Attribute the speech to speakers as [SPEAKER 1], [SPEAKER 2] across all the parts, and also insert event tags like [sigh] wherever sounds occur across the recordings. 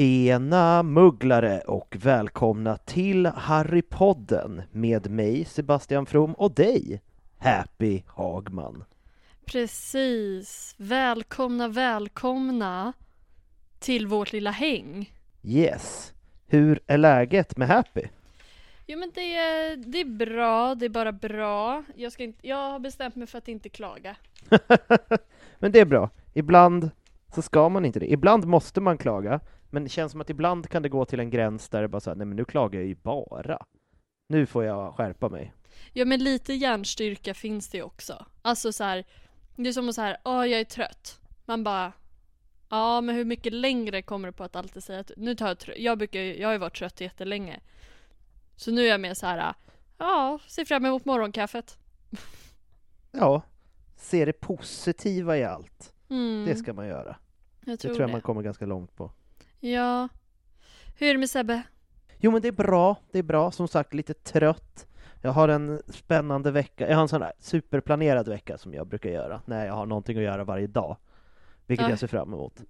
[SPEAKER 1] Tjena mugglare och välkomna till Harrypodden med mig Sebastian From och dig Happy Hagman.
[SPEAKER 2] Precis. Välkomna, välkomna till vårt lilla häng.
[SPEAKER 1] Yes. Hur är läget med Happy?
[SPEAKER 2] Jo men det är, det är bra, det är bara bra. Jag, ska inte, jag har bestämt mig för att inte klaga. [laughs]
[SPEAKER 1] Men det är bra. Ibland så ska man inte det. Ibland måste man klaga, men det känns som att ibland kan det gå till en gräns där det bara så här, nej men nu klagar jag ju bara. Nu får jag skärpa mig.
[SPEAKER 2] Ja men lite hjärnstyrka finns det också. Alltså så här, det är som att så här, åh jag är trött. Man bara, ja men hur mycket längre kommer det på att alltid säga att nu tar jag trött. Jag brukar jag har ju varit trött jättelänge. Så nu är jag mer så här, ja, ser fram emot morgonkaffet.
[SPEAKER 1] Ja, se det positiva i allt.
[SPEAKER 2] Mm,
[SPEAKER 1] Det ska man göra.
[SPEAKER 2] jag
[SPEAKER 1] Det
[SPEAKER 2] tror
[SPEAKER 1] tror jag
[SPEAKER 2] det.
[SPEAKER 1] man kommer ganska långt på.
[SPEAKER 2] Ja. Hur är det med Sebbe?
[SPEAKER 1] Jo men det är bra, det är bra. Som sagt, lite trött. Jag har en spännande vecka, jag har en sån här superplanerad vecka som jag brukar göra, när jag har någonting att göra varje dag. Vilket
[SPEAKER 2] Ja.
[SPEAKER 1] jag ser fram emot.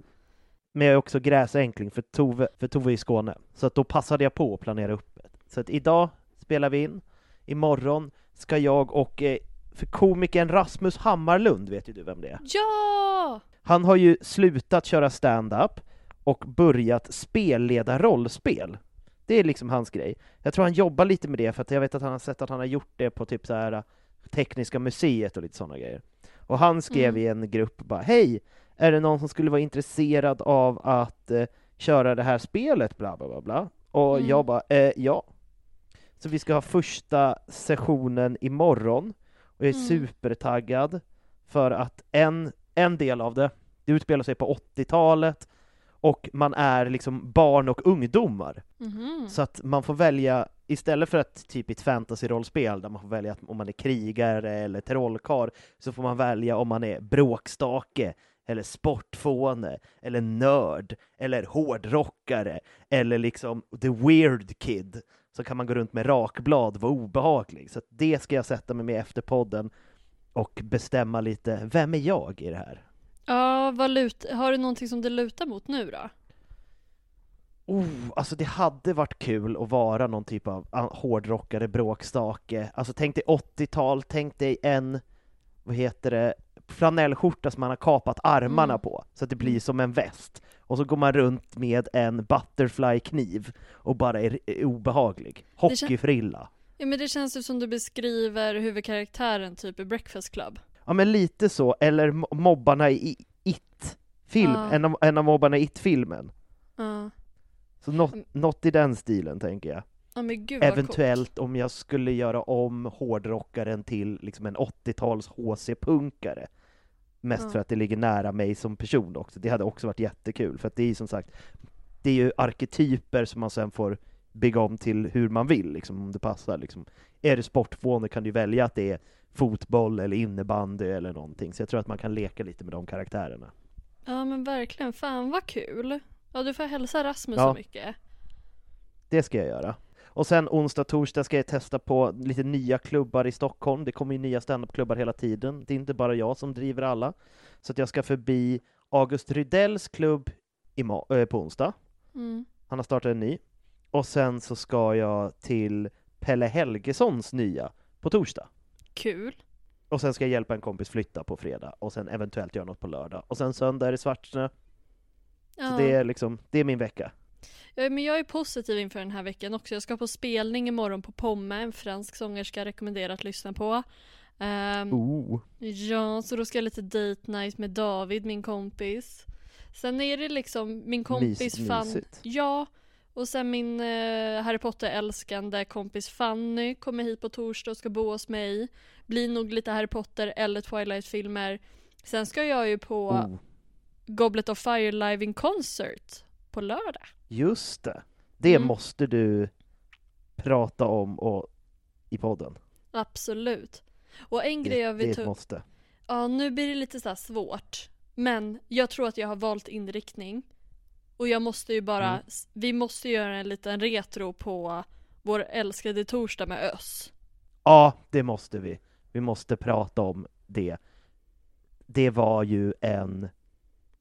[SPEAKER 1] Men jag är också gräsänkling för Tove, för Tove i Skåne, så att då passade jag på att planera upp det. Så att idag spelar vi in, imorgon ska jag och, eh, för komikern Rasmus Hammarlund, vet ju du vem det är?
[SPEAKER 2] Ja!
[SPEAKER 1] Han har ju slutat köra stand-up och börjat spelleda rollspel. Det är liksom hans grej. Jag tror han jobbar lite med det, för att jag vet att han har sett att han har gjort det på typ så här äh, Tekniska museet och lite sådana grejer. Och han skrev
[SPEAKER 2] Mm.
[SPEAKER 1] i en grupp bara Hej! Är det någon som skulle vara intresserad av att eh, köra det här spelet? Bla bla bla bla. Och
[SPEAKER 2] Mm.
[SPEAKER 1] jag bara eh, ja. Så vi ska ha första sessionen imorgon och jag är
[SPEAKER 2] Mm.
[SPEAKER 1] supertaggad för att en, en del av det, det utspelar sig på 80-talet och man är liksom barn och ungdomar.
[SPEAKER 2] Mhm.
[SPEAKER 1] Så att man får välja, istället för att typ i ett fantasy-rollspel där man får välja om man är krigare eller trollkarl, så får man välja om man är bråkstake, eller sportfåne, eller nörd, eller hårdrockare, eller liksom the weird kid. Så kan man gå runt med rakblad och vara obehaglig. Så det ska jag sätta mig med efter podden och bestämma lite, vem är jag i det här?
[SPEAKER 2] Ja, vad lut... har du någonting som det lutar mot nu då?
[SPEAKER 1] Oh, alltså det hade varit kul att vara någon typ av hårdrockare, bråkstake. Alltså tänk dig 80-tal, tänk dig en, vad heter det, flanellskjorta som man har kapat armarna
[SPEAKER 2] Mm.
[SPEAKER 1] på, så att det blir som en väst. Och så går man runt med en butterfly-kniv och bara är, är obehaglig. Hockeyfrilla.
[SPEAKER 2] Ja men det känns ju som du beskriver huvudkaraktären typ i Breakfast Club.
[SPEAKER 1] Ja men lite så, eller mo- mobbarna i It-film,
[SPEAKER 2] Ja.
[SPEAKER 1] en, av, en av mobbarna i It-filmen.
[SPEAKER 2] Ja.
[SPEAKER 1] Så något,
[SPEAKER 2] Mm.
[SPEAKER 1] något i den stilen tänker jag.
[SPEAKER 2] Ja gud
[SPEAKER 1] Eventuellt om jag skulle göra om hårdrockaren till liksom en 80-tals HC-punkare. Mest
[SPEAKER 2] Ja.
[SPEAKER 1] för att det ligger nära mig som person också. Det hade också varit jättekul, för att det är ju som sagt, det är ju arketyper som man sen får bygga om till hur man vill, liksom, om det passar. Liksom. Är det sportfåne kan du välja att det är fotboll eller innebandy eller någonting, så jag tror att man kan leka lite med de karaktärerna.
[SPEAKER 2] Ja men verkligen, fan vad kul. Ja du får hälsa Rasmus
[SPEAKER 1] Ja.
[SPEAKER 2] så mycket.
[SPEAKER 1] Det ska jag göra. Och sen onsdag, torsdag ska jag testa på lite nya klubbar i Stockholm. Det kommer ju nya standupklubbar hela tiden. Det är inte bara jag som driver alla. Så att jag ska förbi August Rydells klubb äh, på onsdag.
[SPEAKER 2] Mm.
[SPEAKER 1] Han har startat en ny. Och sen så ska jag till Pelle Helgessons nya på torsdag.
[SPEAKER 2] Kul.
[SPEAKER 1] Och sen ska jag hjälpa en kompis flytta på fredag och sen eventuellt göra något på lördag. Och sen söndag är det Svartsnö.
[SPEAKER 2] Ja.
[SPEAKER 1] Så det är liksom, det är min vecka.
[SPEAKER 2] Ja, men jag är positiv inför den här veckan också. Jag ska på spelning imorgon på Pomme, en fransk sångerska rekommenderar att lyssna på. Ehm,
[SPEAKER 1] Oh.
[SPEAKER 2] Ja, så då ska jag lite date night med David, min kompis. Sen är det liksom min kompis
[SPEAKER 1] Mys-
[SPEAKER 2] Fanny.
[SPEAKER 1] mysigt.
[SPEAKER 2] Ja, och sen min eh, Harry Potter-älskande kompis Fanny kommer hit på torsdag och ska bo hos mig. Blir nog lite Harry Potter eller Twilight-filmer. Sen ska jag ju på
[SPEAKER 1] oh.
[SPEAKER 2] Goblet of Fire live in concert på lördag.
[SPEAKER 1] Just det. Det
[SPEAKER 2] Mm.
[SPEAKER 1] måste du prata om och, i podden.
[SPEAKER 2] Absolut. Och en grej
[SPEAKER 1] Det,
[SPEAKER 2] jag vill ta upp
[SPEAKER 1] måste.
[SPEAKER 2] Ja, nu blir det lite så svårt. Men jag tror att jag har valt inriktning. Och jag måste ju bara,
[SPEAKER 1] Mm.
[SPEAKER 2] vi måste göra en liten retro på vår älskade torsdag med Öss.
[SPEAKER 1] Ja, det måste vi. Vi måste prata om det. Det var ju en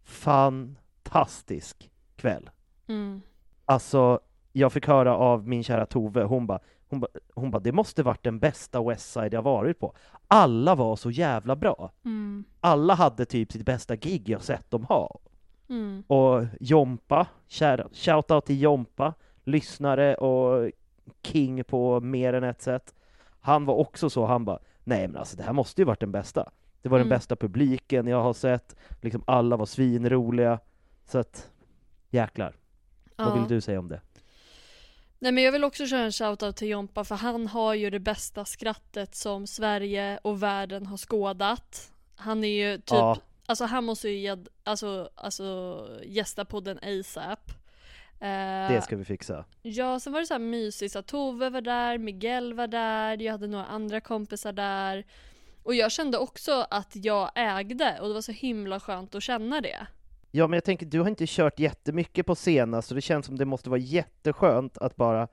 [SPEAKER 1] fantastisk kväll.
[SPEAKER 2] Mm.
[SPEAKER 1] Alltså, jag fick höra av min kära Tove, hon bara, hon bara, hon ba, det måste varit den bästa Westside jag varit på. Alla var så jävla bra.
[SPEAKER 2] Mm.
[SPEAKER 1] Alla hade typ sitt bästa gig jag sett dem ha.
[SPEAKER 2] Mm.
[SPEAKER 1] Och Jompa, shoutout till Jompa, lyssnare och king på mer än ett sätt. Han var också så, han bara, nej men alltså det här måste ju varit den bästa. Det var den
[SPEAKER 2] Mm.
[SPEAKER 1] bästa publiken jag har sett, liksom alla var svinroliga. Så att, jäklar. Vad
[SPEAKER 2] Ja.
[SPEAKER 1] vill du säga om det?
[SPEAKER 2] Nej men jag vill också köra en shoutout till Jompa för han har ju det bästa skrattet som Sverige och världen har skådat. Han är ju typ,
[SPEAKER 1] Ja.
[SPEAKER 2] Alltså han måste ju gäd, alltså, alltså gästa podden ASAP. Eh,
[SPEAKER 1] Det ska vi fixa.
[SPEAKER 2] Ja, sen var det så här mysigt, så Tove var där, Miguel var där, jag hade några andra kompisar där. Och jag kände också att jag ägde och det var så himla skönt att känna det.
[SPEAKER 1] Ja, men jag tänker, du har inte kört jättemycket på scenen, så det känns som det måste vara jätteskönt att bara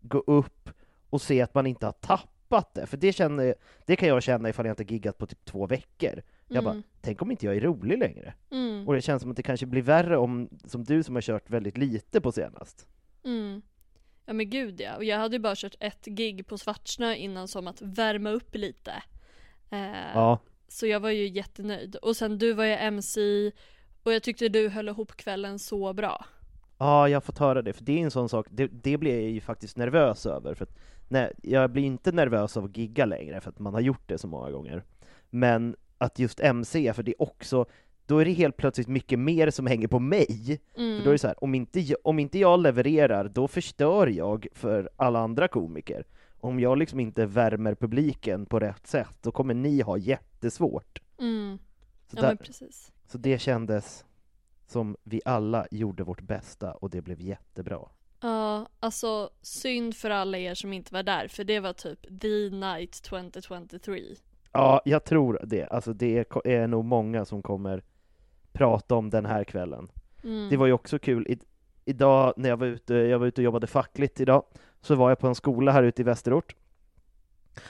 [SPEAKER 1] gå upp och se att man inte har tappat det. För det, känner, det kan jag känna ifall jag inte giggat på typ två veckor. Jag bara,
[SPEAKER 2] Mm.
[SPEAKER 1] tänk om inte jag är rolig längre?
[SPEAKER 2] Mm,
[SPEAKER 1] Och det känns som att det kanske blir värre om, som du som har kört väldigt lite på senast.
[SPEAKER 2] mm. Ja men gud ja, och jag hade ju bara kört ett gig på Svartsnö innan som att värma upp lite. Eh,
[SPEAKER 1] Ja,
[SPEAKER 2] Så jag var ju jättenöjd. Och sen du var ju MC och jag tyckte du höll ihop kvällen så bra.
[SPEAKER 1] ja jag har fått höra det, för det är en sån sak, det, det blir jag ju faktiskt nervös över. För att, nej, jag blir inte nervös av att gigga längre, för att man har gjort det så många gånger. Men att just MC, för det är också, då är det helt plötsligt mycket mer som hänger på mig.
[SPEAKER 2] Mm.
[SPEAKER 1] För då är det så här, om inte, jag, om inte jag levererar, då förstör jag för alla andra komiker. Om jag liksom inte värmer publiken på rätt sätt, då kommer ni ha jättesvårt.
[SPEAKER 2] Mm.
[SPEAKER 1] Så,
[SPEAKER 2] Ja
[SPEAKER 1] där, så det kändes som vi alla gjorde vårt bästa och det blev jättebra.
[SPEAKER 2] Ja, alltså synd för alla er som inte var där, för det var typ the night 2023.
[SPEAKER 1] Ja, jag tror det. Alltså det är, är nog många som kommer prata om den här kvällen.
[SPEAKER 2] Mm.
[SPEAKER 1] Det var ju också kul, I, idag när jag var ute, jag var ute och jobbade fackligt idag, så var jag på en skola här ute i Västerort.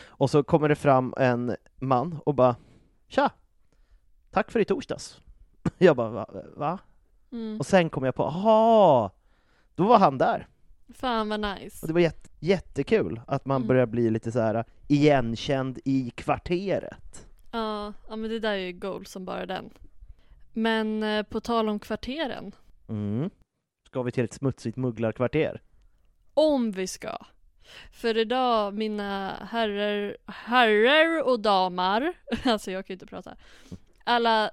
[SPEAKER 1] Och så kommer det fram en man och bara Tja! Tack för i torsdags. [laughs] Jag bara va? va?
[SPEAKER 2] Mm.
[SPEAKER 1] Och sen kom jag på, aha! Då var han där.
[SPEAKER 2] Fan vad nice.
[SPEAKER 1] Och det var jätte, jättekul att man
[SPEAKER 2] Mm.
[SPEAKER 1] börjar bli lite så här igenkänd i kvarteret.
[SPEAKER 2] Ja, ja men det där är ju goal som bara den. Men eh, på tal om kvarteren.
[SPEAKER 1] Mm. Ska vi till ett smutsigt mugglarkvarter?
[SPEAKER 2] Om vi ska. För idag mina herrar, herrar och damer, [laughs] alltså jag kan ju inte prata. Alla,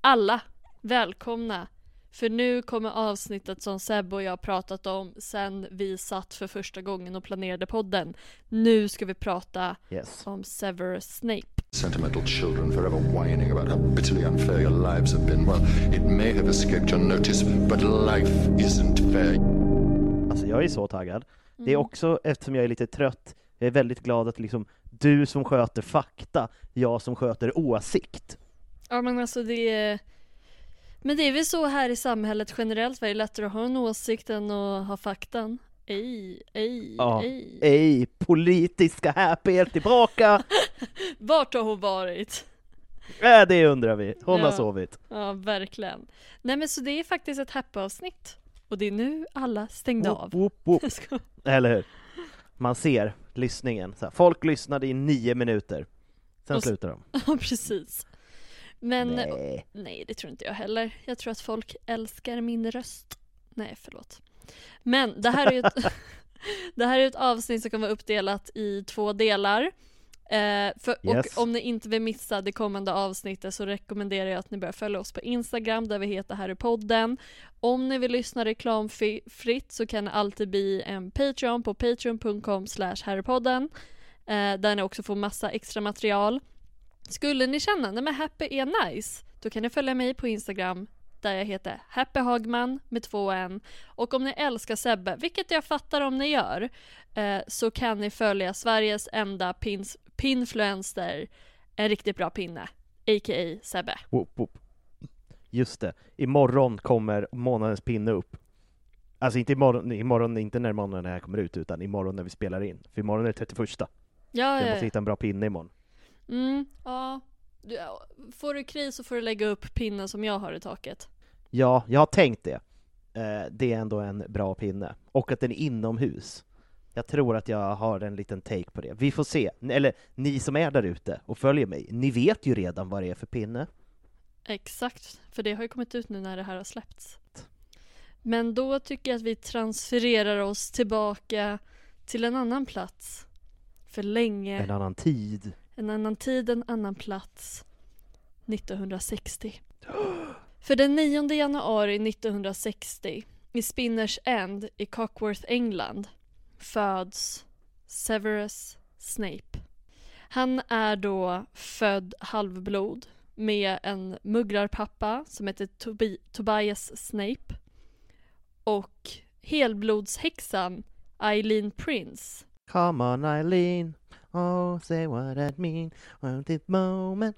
[SPEAKER 2] alla välkomna. För nu kommer avsnittet som Sebbe och jag pratat om sen vi satt för första gången och planerade podden. Nu ska vi prata
[SPEAKER 1] Yes.
[SPEAKER 2] om Severus Snape.
[SPEAKER 3] Sentimental children forever whining about how bitterly unfair your lives have been. Well, it may have escaped your notice, but life isn't fair.
[SPEAKER 1] Alltså jag är så taggad. Det är
[SPEAKER 2] Mm.
[SPEAKER 1] också, eftersom jag är lite trött, jag är väldigt glad att liksom du som sköter fakta, jag som sköter åsikt.
[SPEAKER 2] Ja men alltså det är... Men det är väl så här i samhället generellt, va? det är lättare att ha en åsikt än att ha faktan. Ej, ej,
[SPEAKER 1] Ja.
[SPEAKER 2] ej.
[SPEAKER 1] Ej, politiska Happy är tillbaka! [laughs]
[SPEAKER 2] Vart har hon varit?
[SPEAKER 1] äh, det undrar vi. Hon har
[SPEAKER 2] Ja.
[SPEAKER 1] sovit.
[SPEAKER 2] Ja, verkligen. Nej men så det är faktiskt ett happy-avsnitt. Och det är nu alla stängde av.
[SPEAKER 1] Whoop, whoop. [laughs]
[SPEAKER 2] Jag skojar.
[SPEAKER 1] Eller hur? Man ser lyssningen. Så här, folk lyssnade i nio minuter. Sen
[SPEAKER 2] Och
[SPEAKER 1] slutar de. [laughs]
[SPEAKER 2] Ja, precis. Men nej.
[SPEAKER 1] Nej.
[SPEAKER 2] det tror inte jag heller. Jag tror att folk älskar min röst. Nej, förlåt. Men det här är ju ett, [laughs] [laughs] det här är ett avsnitt som kan vara uppdelat i två delar. Eh, för,
[SPEAKER 1] Yes.
[SPEAKER 2] Och om ni inte vill missa det kommande avsnittet så rekommenderar jag att ni börjar följa oss på Instagram där vi heter Harrypodden. Om ni vill lyssna reklamfritt så kan ni alltid bli en Patreon på patreon.com slash Harrypodden. Eh, där ni också får massa extra material. Skulle ni känna, nej men Happy är nice, då kan ni följa mig på Instagram där jag heter Happy Hagman med två n. Och om ni älskar Sebbe, vilket jag fattar om ni gör, eh, så kan ni följa Sveriges enda pins, pinfluencer, en riktigt bra pinne, a.k.a. Sebbe.
[SPEAKER 1] Whoop, whoop. Just det. Imorgon kommer månadens pinne upp. Alltså inte imorgon, imorgon inte när månaden här kommer ut, utan imorgon när vi spelar in. För imorgon är det 31.
[SPEAKER 2] Ja,
[SPEAKER 1] Jag
[SPEAKER 2] ja,
[SPEAKER 1] måste hitta en bra pinne imorgon.
[SPEAKER 2] Mm, ja. Du, Får du kris så får du lägga upp pinnen som jag har i taket.
[SPEAKER 1] Ja, jag har tänkt det. Eh, det är ändå en bra pinne. Och att den är inomhus. Jag tror att jag har en liten take på det. Vi får se. Eller ni som är där ute och följer mig, ni vet ju redan vad det är för pinne.
[SPEAKER 2] Exakt, för det har ju kommit ut nu när det här har släppts. Men då tycker jag att vi transfererar oss tillbaka till en annan plats. För länge,
[SPEAKER 1] En annan tid.
[SPEAKER 2] En annan tid, en annan plats. 1960. [gasps] För den 9 januari 1960 i Spinners End i Cockworth, England föds Severus Snape. Han är då född halvblod med en mugglarpappa som heter Tobi- Tobias Snape och helblodshäxan Eileen Prince.
[SPEAKER 1] Come on Eileen, oh say what I mean, want this moment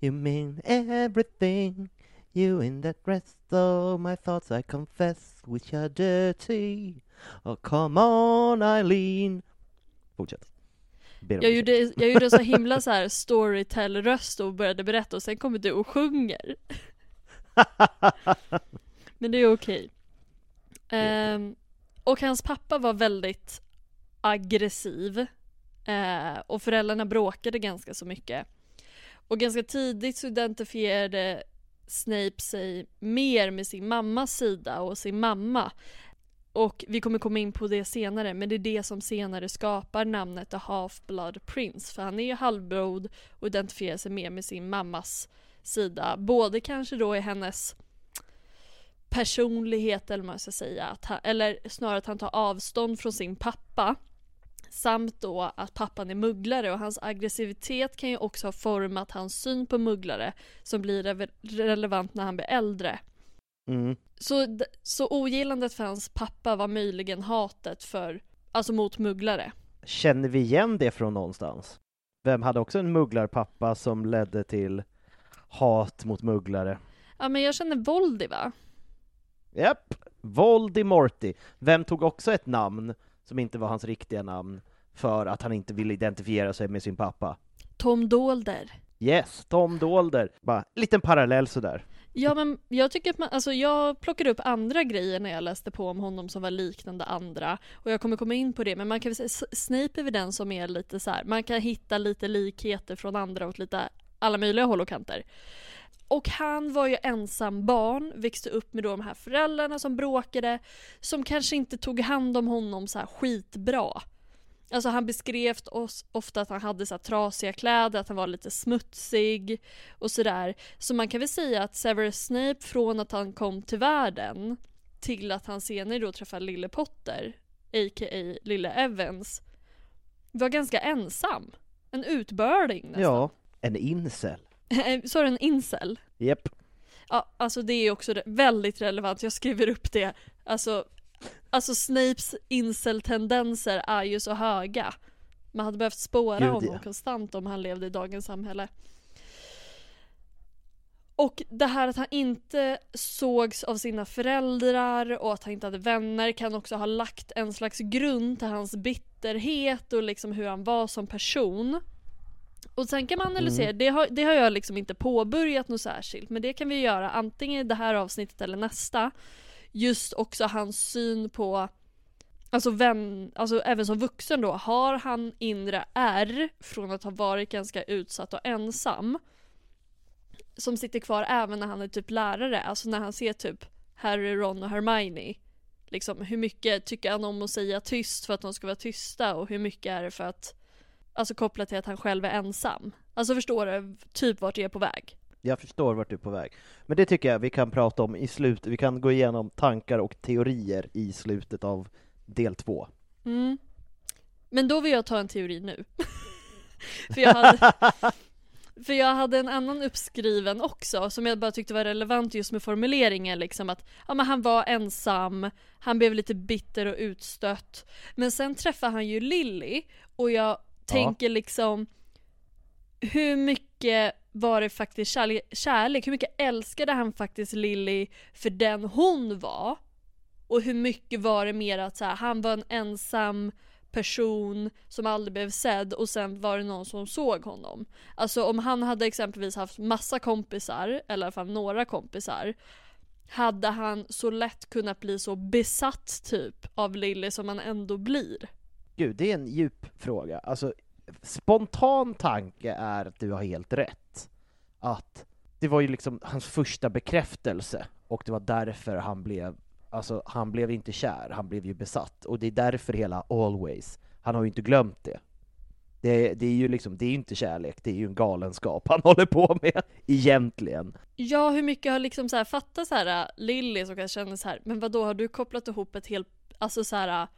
[SPEAKER 1] You mean everything You in that dress, oh my thoughts I confess which are dirty Oh come on Eileen Fortsätt.
[SPEAKER 2] Jag gjorde, jag gjorde en så himla så här [laughs] storytell-röst och började berätta och sen kommer du och sjunger. [laughs] Men det är okej. Ehm, och hans pappa var väldigt aggressiv. Eh, och föräldrarna bråkade ganska så mycket. Och ganska tidigt så identifierade Snape sig mer med sin mammas sida och sin mamma. Och vi kommer komma in på det senare, men det är det som senare skapar namnet The Half-Blood Prince. För han är ju halvblod och identifierar sig mer med sin mammas sida. Både kanske då i hennes personlighet eller vad man ska säga, att han, eller snarare att han tar avstånd från sin pappa. Samt då att pappan är mugglare och hans aggressivitet kan ju också ha format hans syn på mugglare som blir re- relevant när han blir äldre.
[SPEAKER 1] mm.
[SPEAKER 2] Så, så ogillandet för hans pappa var möjligen hatet för, alltså mot mugglare.
[SPEAKER 1] Känner vi igen det från någonstans? Vem hade också en mugglarpappa som ledde till hat mot mugglare?
[SPEAKER 2] Ja men jag känner Voldy va?
[SPEAKER 1] Japp, Voldemorty. Vem tog också ett namn som inte var hans riktiga namn för att han inte ville identifiera sig med sin pappa?
[SPEAKER 2] Tom Dolder.
[SPEAKER 1] Yes, Tom Dolder. Bara liten parallell sådär.
[SPEAKER 2] Ja men jag tycker att man, alltså jag plockade upp andra grejer när jag läste på om honom som var liknande andra och jag kommer komma in på det men man kan väl säga Snape är väl den som är lite så här. man kan hitta lite likheter från andra åt lite alla möjliga håll och kanter. Och han var ju ensam barn, växte upp med då de här föräldrarna som bråkade, som kanske inte tog hand om honom så här skitbra. Alltså han beskrev oss ofta att han hade så här trasiga kläder, att han var lite smutsig och sådär. Så man kan väl säga att Severus Snape från att han kom till världen till att han senare då träffade Lille Potter, a.k.a. Lille Evans, var ganska ensam. En utbörling nästan.
[SPEAKER 1] Ja, en incel.
[SPEAKER 2] Så är det en incel?
[SPEAKER 1] Japp.
[SPEAKER 2] Ja, alltså det är också väldigt relevant. Jag skriver upp det. Alltså Alltså Snapes incel-tendenser är ju så höga. Man hade behövt spåra
[SPEAKER 1] Gud,
[SPEAKER 2] honom
[SPEAKER 1] ja.
[SPEAKER 2] konstant om han levde i dagens samhälle. Och det här att han inte sågs av sina föräldrar och att han inte hade vänner kan också ha lagt en slags grund till hans bitterhet och liksom hur han var som person. Och sen kan man analysera, det, har, det har jag liksom inte påbörjat något särskilt men det kan vi göra antingen i det här avsnittet eller nästa. Just också hans syn på Alltså vem, alltså även som vuxen då, har han inre R från att ha varit ganska utsatt och ensam? Som sitter kvar även när han är typ lärare, alltså när han ser typ Harry, Ron och Hermione. Liksom hur mycket tycker han om att säga tyst för att de ska vara tysta och hur mycket är det för att Alltså kopplat till att han själv är ensam. Alltså förstår du typ vart jag är på väg?
[SPEAKER 1] Jag förstår vart du är på väg. Men det tycker jag vi kan prata om i slutet. Vi kan gå igenom tankar och teorier i slutet av del två.
[SPEAKER 2] Mm. Men då vill jag ta en teori nu. [laughs] för, jag hade, [laughs] för jag hade en annan uppskriven också som jag bara tyckte var relevant just med formuleringen liksom att ja, men han var ensam, han blev lite bitter och utstött. Men sen träffar han ju Lilly och jag tänker liksom hur mycket var det faktiskt kärlek, kärlek, hur mycket älskade han faktiskt Lilly för den hon var? Och hur mycket var det mer att så här, han var en ensam person som aldrig blev sedd och sen var det någon som såg honom. Alltså om han hade exempelvis haft massa kompisar, eller i alla fall några kompisar, hade han så lätt kunnat bli så besatt typ av Lilly som han ändå blir.
[SPEAKER 1] Gud, det är en djup fråga. Alltså, spontan tanke är att du har helt rätt. Att det var ju liksom hans första bekräftelse, och det var därför han blev, alltså han blev inte kär, han blev ju besatt. Och det är därför hela Always, han har ju inte glömt det. Det, det är ju liksom, det är ju inte kärlek, det är ju en galenskap han [laughs] håller på med, egentligen.
[SPEAKER 2] Ja, hur mycket har liksom så här fattat så här äh, Lilly som kanske känner så här, men vad då har du kopplat ihop ett helt, alltså så här äh,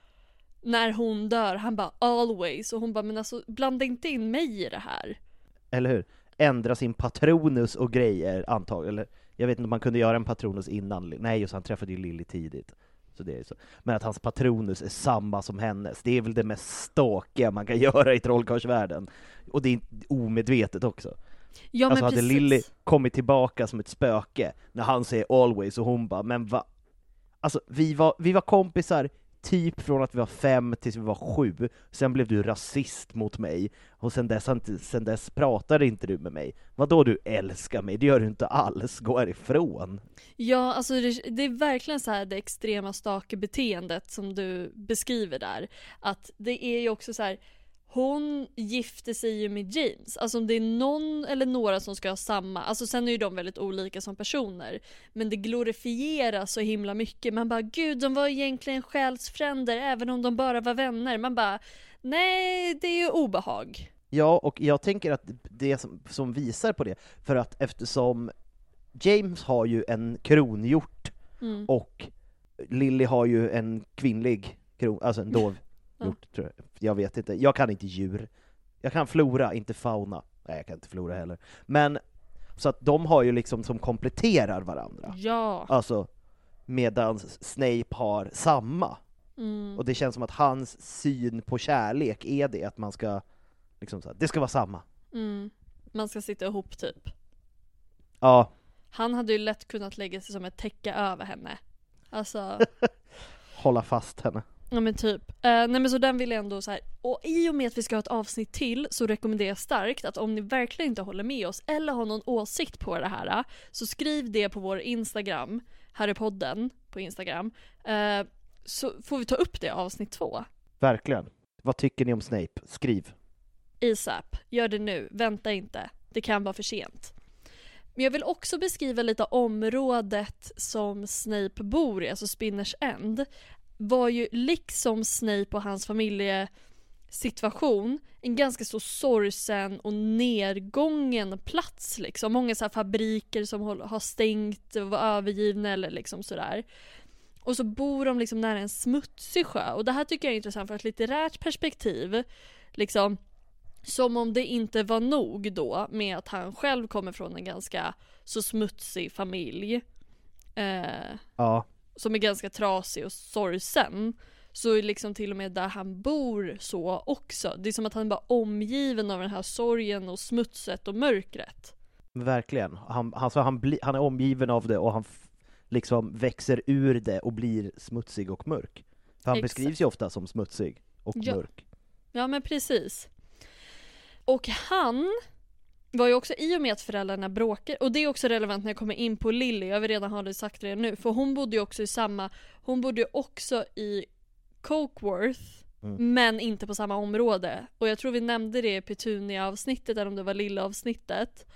[SPEAKER 2] när hon dör, han bara 'always' och hon bara 'men alltså blanda inte in mig i det här'
[SPEAKER 1] Eller hur? Ändra sin patronus och grejer antagligen, eller jag vet inte om man kunde göra en patronus innan, nej just han träffade ju Lilly tidigt. Så det är så. Men att hans patronus är samma som hennes, det är väl det mest ståkiga man kan [laughs] göra i trollkarlsvärlden. Och det är omedvetet också.
[SPEAKER 2] Ja
[SPEAKER 1] alltså hade
[SPEAKER 2] precis.
[SPEAKER 1] Lilly kommit tillbaka som ett spöke när han säger always och hon bara, men va? Alltså vi var, vi var kompisar typ från att vi var fem tills vi var sju, sen blev du rasist mot mig, och sen dess, sen dess pratade inte du med mig. Vadå du älskar mig? Det gör du inte alls, gå härifrån.
[SPEAKER 2] Ja, alltså det, det är verkligen så här det extrema stakebeteendet som du beskriver där. Att det är ju också så här. Hon gifte sig ju med James, alltså om det är någon eller några som ska ha samma, alltså sen är ju de väldigt olika som personer. Men det glorifieras så himla mycket, man bara gud de var egentligen själsfränder även om de bara var vänner. Man bara nej det är ju obehag.
[SPEAKER 1] Ja, och jag tänker att det som, som visar på det, för att eftersom James har ju en kronhjort
[SPEAKER 2] Mm.
[SPEAKER 1] och Lilly har ju en kvinnlig kron, alltså en dovhjort
[SPEAKER 2] Ja.
[SPEAKER 1] tror jag. Jag vet inte, jag kan inte djur. Jag kan flora, inte fauna. Nej, jag kan inte flora heller. Men, så att de har ju liksom som kompletterar varandra.
[SPEAKER 2] Ja.
[SPEAKER 1] Alltså, medan Snape har samma.
[SPEAKER 2] Mm.
[SPEAKER 1] Och det känns som att hans syn på kärlek är det, att man ska, liksom så här, det ska vara samma.
[SPEAKER 2] Mm. Man ska sitta ihop typ.
[SPEAKER 1] Ja,
[SPEAKER 2] Han hade ju lätt kunnat lägga sig som ett täcke över henne. Alltså, [laughs]
[SPEAKER 1] hålla fast henne.
[SPEAKER 2] Ja men typ. Eh, nej men så den vill jag ändå så här. Och i och med att vi ska ha ett avsnitt till så rekommenderar jag starkt att om ni verkligen inte håller med oss eller har någon åsikt på det här så skriv det på vår Instagram, Harrypodden på Instagram. Eh, så får vi ta upp det avsnitt två.
[SPEAKER 1] Verkligen. Vad tycker ni om Snape? Skriv.
[SPEAKER 2] ASAP, gör det nu, vänta inte. Det kan vara för sent. Men jag vill också beskriva lite området som Snape bor i, alltså Spinners End. Var ju liksom Snape och hans familjesituation en ganska så sorgsen och nedgången plats liksom. Många så här fabriker som har stängt och var övergivna eller liksom sådär. Och så bor de liksom nära en smutsig sjö och det här tycker jag är intressant för ett litterärt perspektiv. Liksom som om det inte var nog då med att han själv kommer från en ganska så smutsig familj. Eh,
[SPEAKER 1] Ja
[SPEAKER 2] som är ganska trasig och sorgsen. Så är liksom till och med där han bor så också. Det är som att han är bara omgiven av den här sorgen och smutset och mörkret.
[SPEAKER 1] Verkligen. Han, alltså han, bli, han är omgiven av det och han liksom växer ur det och blir smutsig och mörk. För han
[SPEAKER 2] Exakt.
[SPEAKER 1] beskrivs ju ofta som smutsig och
[SPEAKER 2] Ja.
[SPEAKER 1] mörk.
[SPEAKER 2] Ja men precis. Och han var ju också i och med att föräldrarna bråkar, och det är också relevant när jag kommer in på Lily, jag vill redan ha det sagt redan nu, för hon bodde ju också i samma, hon bodde ju också i Cokeworth,
[SPEAKER 1] Mm.
[SPEAKER 2] men inte på samma område. Och jag tror vi nämnde det i Petunia-avsnittet, eller om det var Lilla-avsnittet,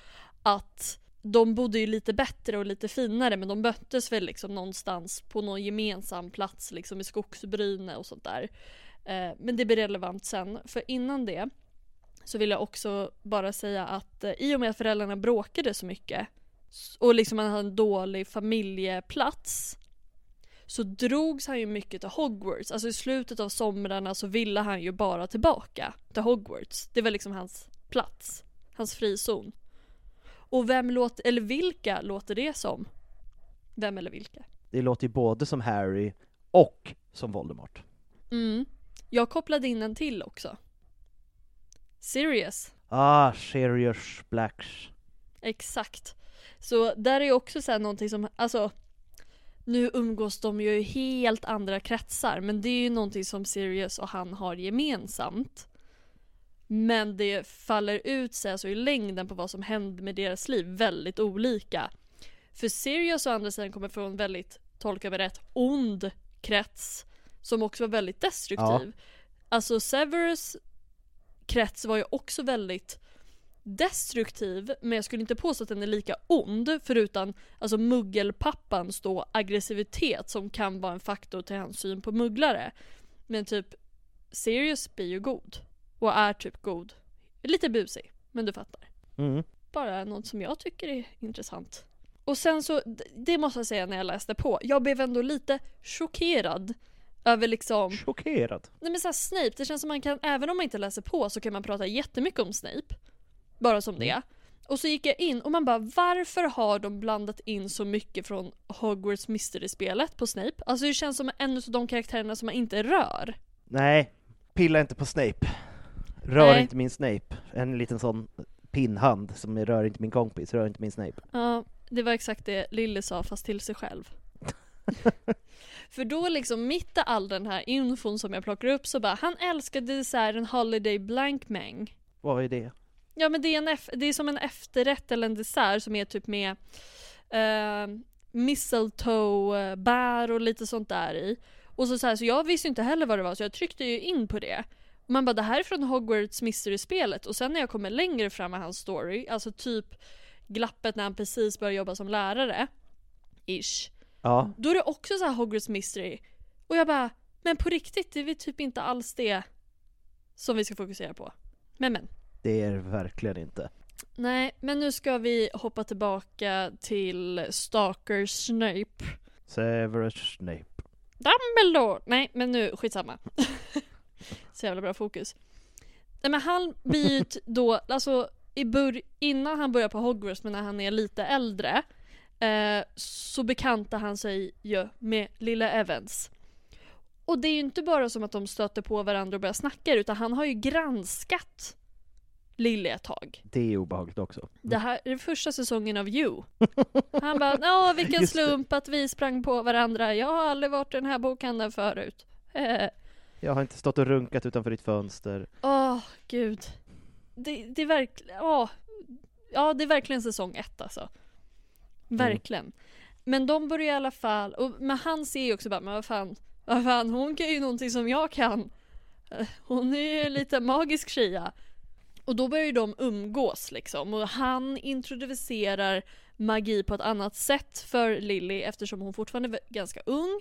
[SPEAKER 2] att de bodde ju lite bättre och lite finare men de möttes väl liksom någonstans på någon gemensam plats liksom i skogsbryne och sånt där. Eh, men det blir relevant sen. För innan det så vill jag också bara säga att eh, i och med att föräldrarna bråkade så mycket och liksom man hade en dålig familjeplats så drogs han ju mycket till Hogwarts. Alltså i slutet av somrarna så ville han ju bara tillbaka till Hogwarts. Det var liksom hans plats. Hans frizon. Och vem låter, eller vilka låter det som? Vem eller vilka?
[SPEAKER 1] Det låter ju både som Harry och som Voldemort.
[SPEAKER 2] Mm. Jag kopplade in en till också. Sirius.
[SPEAKER 1] Ah, Sirius Blacks.
[SPEAKER 2] Exakt. Så där är ju också så här någonting som, alltså nu umgås de ju i helt andra kretsar men det är ju någonting som Sirius och han har gemensamt. Men det faller ut sig alltså i längden på vad som händer med deras liv väldigt olika. För Sirius å andra sidan kommer från väldigt, tolka mig rätt, ond krets som också var väldigt destruktiv. Alltså Severus krets var ju också väldigt destruktiv men jag skulle inte påstå att den är lika ond förutom alltså muggelpappans då aggressivitet som kan vara en faktor till hans syn på mugglare. Men typ Sirius blir ju god och är typ god. Lite busig, men du fattar.
[SPEAKER 1] Mm.
[SPEAKER 2] Bara något som jag tycker är intressant. Och sen så, det måste jag säga när jag läste på, jag blev ändå lite chockerad över liksom
[SPEAKER 1] Chockerad.
[SPEAKER 2] Nej men såhär Snape, det känns som man kan, även om man inte läser på så kan man prata jättemycket om Snape. Bara som det. Och så gick jag in och man bara varför har de blandat in så mycket från Hogwarts Mystery-spelet på Snape? Alltså det känns som en av de karaktärerna som man inte rör.
[SPEAKER 1] Nej, pilla inte på Snape. Rör
[SPEAKER 2] Nej.
[SPEAKER 1] inte min Snape. En liten sån pinnhand som rör inte min kompis, rör inte min Snape.
[SPEAKER 2] Ja, det var exakt det Lily sa fast till sig själv. För då liksom mitt i all den här infon som jag plockar upp så bara han älskade desserten Holiday Blankmang.
[SPEAKER 1] Vad är det?
[SPEAKER 2] Ja men det är, en det är som en efterrätt eller en dessert som är typ med eh, mistletoe, bär och lite sånt där i. Och så, så, här, så jag visste inte heller vad det var så jag tryckte ju in på det. Man bara det här är från Hogwarts Mystery-spelet och sen när jag kommer längre fram i hans story, alltså typ glappet när han precis börjar jobba som lärare, ish.
[SPEAKER 1] Ja,
[SPEAKER 2] Då är det också så här Hogwarts Mystery. Och jag bara, men på riktigt, det är väl typ inte alls det som vi ska fokusera på. Men men.
[SPEAKER 1] det är det verkligen inte.
[SPEAKER 2] Nej, men nu ska vi hoppa tillbaka till Stalker Snape.
[SPEAKER 1] Severus Snape.
[SPEAKER 2] Dumbledore! Nej, men nu, skitsamma. [laughs] Så jävla bra fokus. Nej men han blir ju då, alltså i bör- innan han börjar på Hogwarts, men när han är lite äldre, eh, så bekantar han sig ju med lilla Evans. Och det är ju inte bara som att de stöter på varandra och börjar snacka, utan han har ju granskat Lille ett tag.
[SPEAKER 1] Det är obehagligt också.
[SPEAKER 2] Det här är första säsongen av You. [laughs] Han bara, ja vilken
[SPEAKER 1] Just det.
[SPEAKER 2] slump att vi sprang på varandra. Jag har aldrig varit i den här bokhandeln förut. Eh,
[SPEAKER 1] Jag har inte stått och runkat utanför ditt fönster.
[SPEAKER 2] Åh, gud. Det, det är verkligen, åh. Ja, det är verkligen säsong ett alltså. Verkligen. Men de börjar i alla fall, och, men han ser ju också bara, men vad fan, vad fan, hon kan ju någonting som jag kan. Eh, Hon är ju lite [laughs] magisk tjeja. Och då börjar ju de umgås liksom och han introducerar magi på ett annat sätt för Lily eftersom hon fortfarande är ganska ung.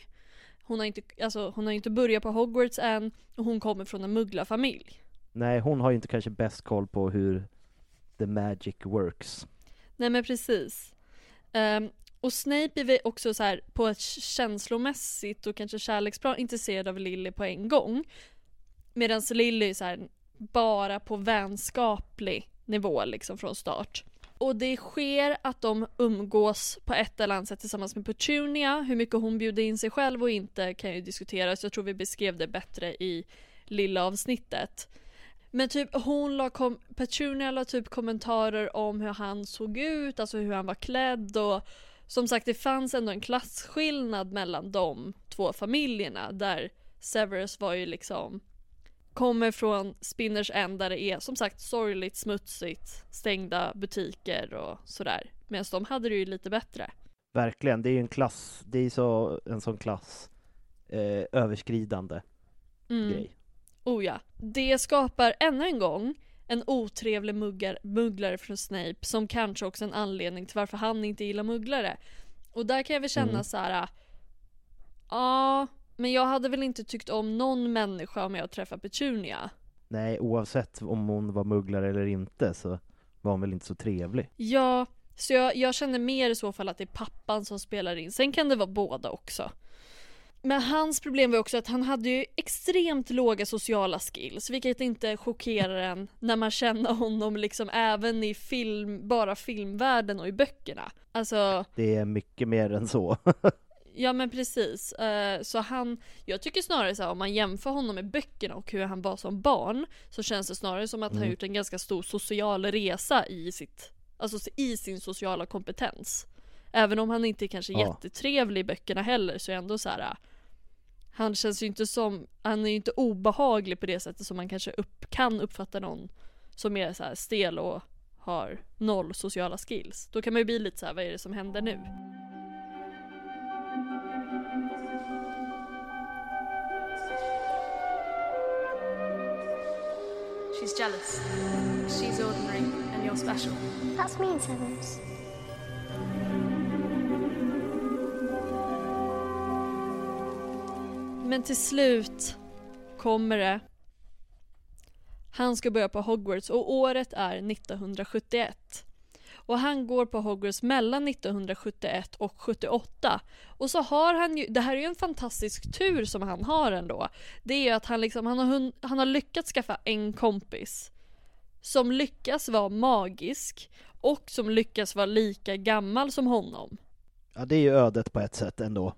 [SPEAKER 2] Hon har inte, alltså, hon har inte börjat på Hogwarts än och hon kommer från en mugglarfamilj.
[SPEAKER 1] Nej, hon har ju inte kanske bäst koll på hur the magic works.
[SPEAKER 2] Nej men precis. Um, och Snape är också så här på ett känslomässigt och kanske kärleksplan intresserad av Lily på en gång. Medan Lily är så här bara på vänskaplig nivå liksom från start. Och det sker att de umgås på ett eller annat sätt tillsammans med Petunia. Hur mycket hon bjuder in sig själv och inte kan ju diskuteras. Jag tror vi beskrev det bättre i lilla avsnittet. Men typ hon la kom, Petunia la typ kommentarer om hur han såg ut, alltså hur han var klädd och som sagt det fanns ändå en klasskillnad mellan de två familjerna där Severus var ju liksom kommer från Spinners End där det är som sagt sorgligt, smutsigt, stängda butiker och sådär. Medan de hade det ju lite bättre.
[SPEAKER 1] Verkligen, det är ju en klass, det är så, en sån klass eh, överskridande
[SPEAKER 2] Mm.
[SPEAKER 1] grej.
[SPEAKER 2] Oh ja. Det skapar ännu en gång en otrevlig muggar, mugglare från Snape som kanske också är en anledning till varför han inte gillar mugglare. Och där kan jag väl känna
[SPEAKER 1] Mm.
[SPEAKER 2] så här. Ja, men jag hade väl inte tyckt om någon människa om jag träffade Petunia.
[SPEAKER 1] Nej, oavsett om hon var mugglare eller inte så var hon väl inte så trevlig.
[SPEAKER 2] Ja, så jag, jag känner mer i så fall att det är pappan som spelar in. Sen kan det vara båda också. Men hans problem var också att han hade ju extremt låga sociala skills, vilket inte chockerar en när man känner honom liksom även i film, bara filmvärlden och i böckerna. Alltså,
[SPEAKER 1] Det är mycket mer än så. [laughs]
[SPEAKER 2] ja men precis. Eh, så han, jag tycker snarare så här, om man jämför honom med böckerna och hur han var som barn, så känns det snarare som att han
[SPEAKER 1] Mm.
[SPEAKER 2] gjort en ganska stor social resa i sitt, alltså i sin sociala kompetens. Även om han inte är kanske
[SPEAKER 1] Ja.
[SPEAKER 2] jättetrevlig i böckerna heller så är ändå så här. Han känns ju inte som, han är ju inte obehaglig på det sättet som man kanske upp, kan uppfatta någon som är så här stel och har noll sociala skills. Då kan man ju bli lite så här, vad är det som händer nu?
[SPEAKER 4] She's jealous. She's ordinary and you're special.
[SPEAKER 5] That's mean, Severus.
[SPEAKER 2] Men till slut kommer det. Han ska börja på Hogwarts och året är 1971. Och han går på Hogwarts mellan 1971 och 78. Och så har han ju, det här är ju en fantastisk tur som han har ändå. Det är ju att han liksom, han har, han har lyckats skaffa en kompis. Som lyckas vara magisk och som lyckas vara lika gammal som honom.
[SPEAKER 1] Ja, det är ju ödet på ett sätt ändå.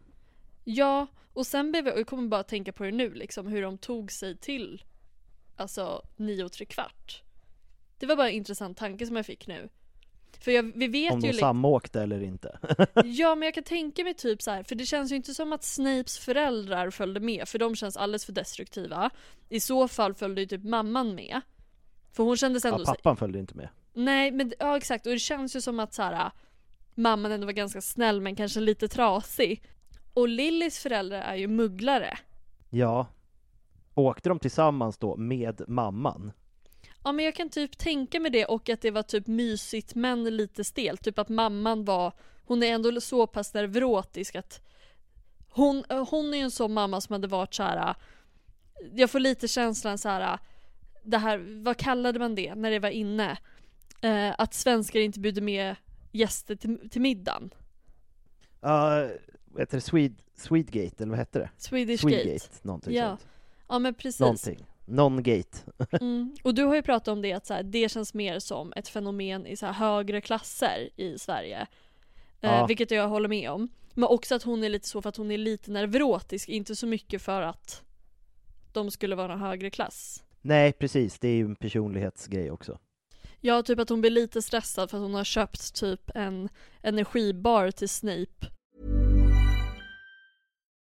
[SPEAKER 2] Ja, och sen blev jag, och jag kommer bara tänka på det nu liksom, hur de tog sig till alltså nio och tre kvart. Det var bara en intressant tanke som jag fick nu. För jag, vi vet
[SPEAKER 1] Om
[SPEAKER 2] ju
[SPEAKER 1] de
[SPEAKER 2] liksom,
[SPEAKER 1] samåkte eller inte. [laughs]
[SPEAKER 2] Ja men jag kan tänka mig typ så här, för det känns ju inte som att Snapes föräldrar följde med, för de känns alldeles för destruktiva. I så fall följde ju typ mamman med. För hon kändes ändå
[SPEAKER 1] Ja, pappan följde inte med.
[SPEAKER 2] Nej men ja exakt, och det känns ju som att så här, mamman ändå var ganska snäll men kanske lite trasig. Och Lillys föräldrar är ju mugglare.
[SPEAKER 1] Ja. Åkte de tillsammans då med mamman?
[SPEAKER 2] Ja men jag kan typ tänka mig det och att det var typ mysigt men lite stelt. Typ att mamman var, hon är ändå så pass neurotisk att hon, hon är ju en sån mamma som hade varit så här. jag får lite känslan så här. det här, vad kallade man det när det var inne? Eh, att svenskar inte bjuder med gäster till, till middagen.
[SPEAKER 1] Ja, vad heter det? Swede, Swedegate, eller vad hette det?
[SPEAKER 2] Swedish
[SPEAKER 1] Swedegate,
[SPEAKER 2] Gate.
[SPEAKER 1] någonting
[SPEAKER 2] Ja,
[SPEAKER 1] sånt.
[SPEAKER 2] Ja men precis.
[SPEAKER 1] Någonting. Non-gate. [laughs]
[SPEAKER 2] Mm. Och du har ju pratat om det att så här, det känns mer som ett fenomen i så här, högre klasser i Sverige. Eh,
[SPEAKER 1] Ja.
[SPEAKER 2] vilket jag håller med om. Men också att hon är lite så för att hon är lite neurotisk, inte så mycket för att de skulle vara en högre klass.
[SPEAKER 1] Nej, precis. Det är ju en personlighetsgrej också.
[SPEAKER 2] Ja, typ att hon blir lite stressad för att hon har köpt typ en energibar till Snape.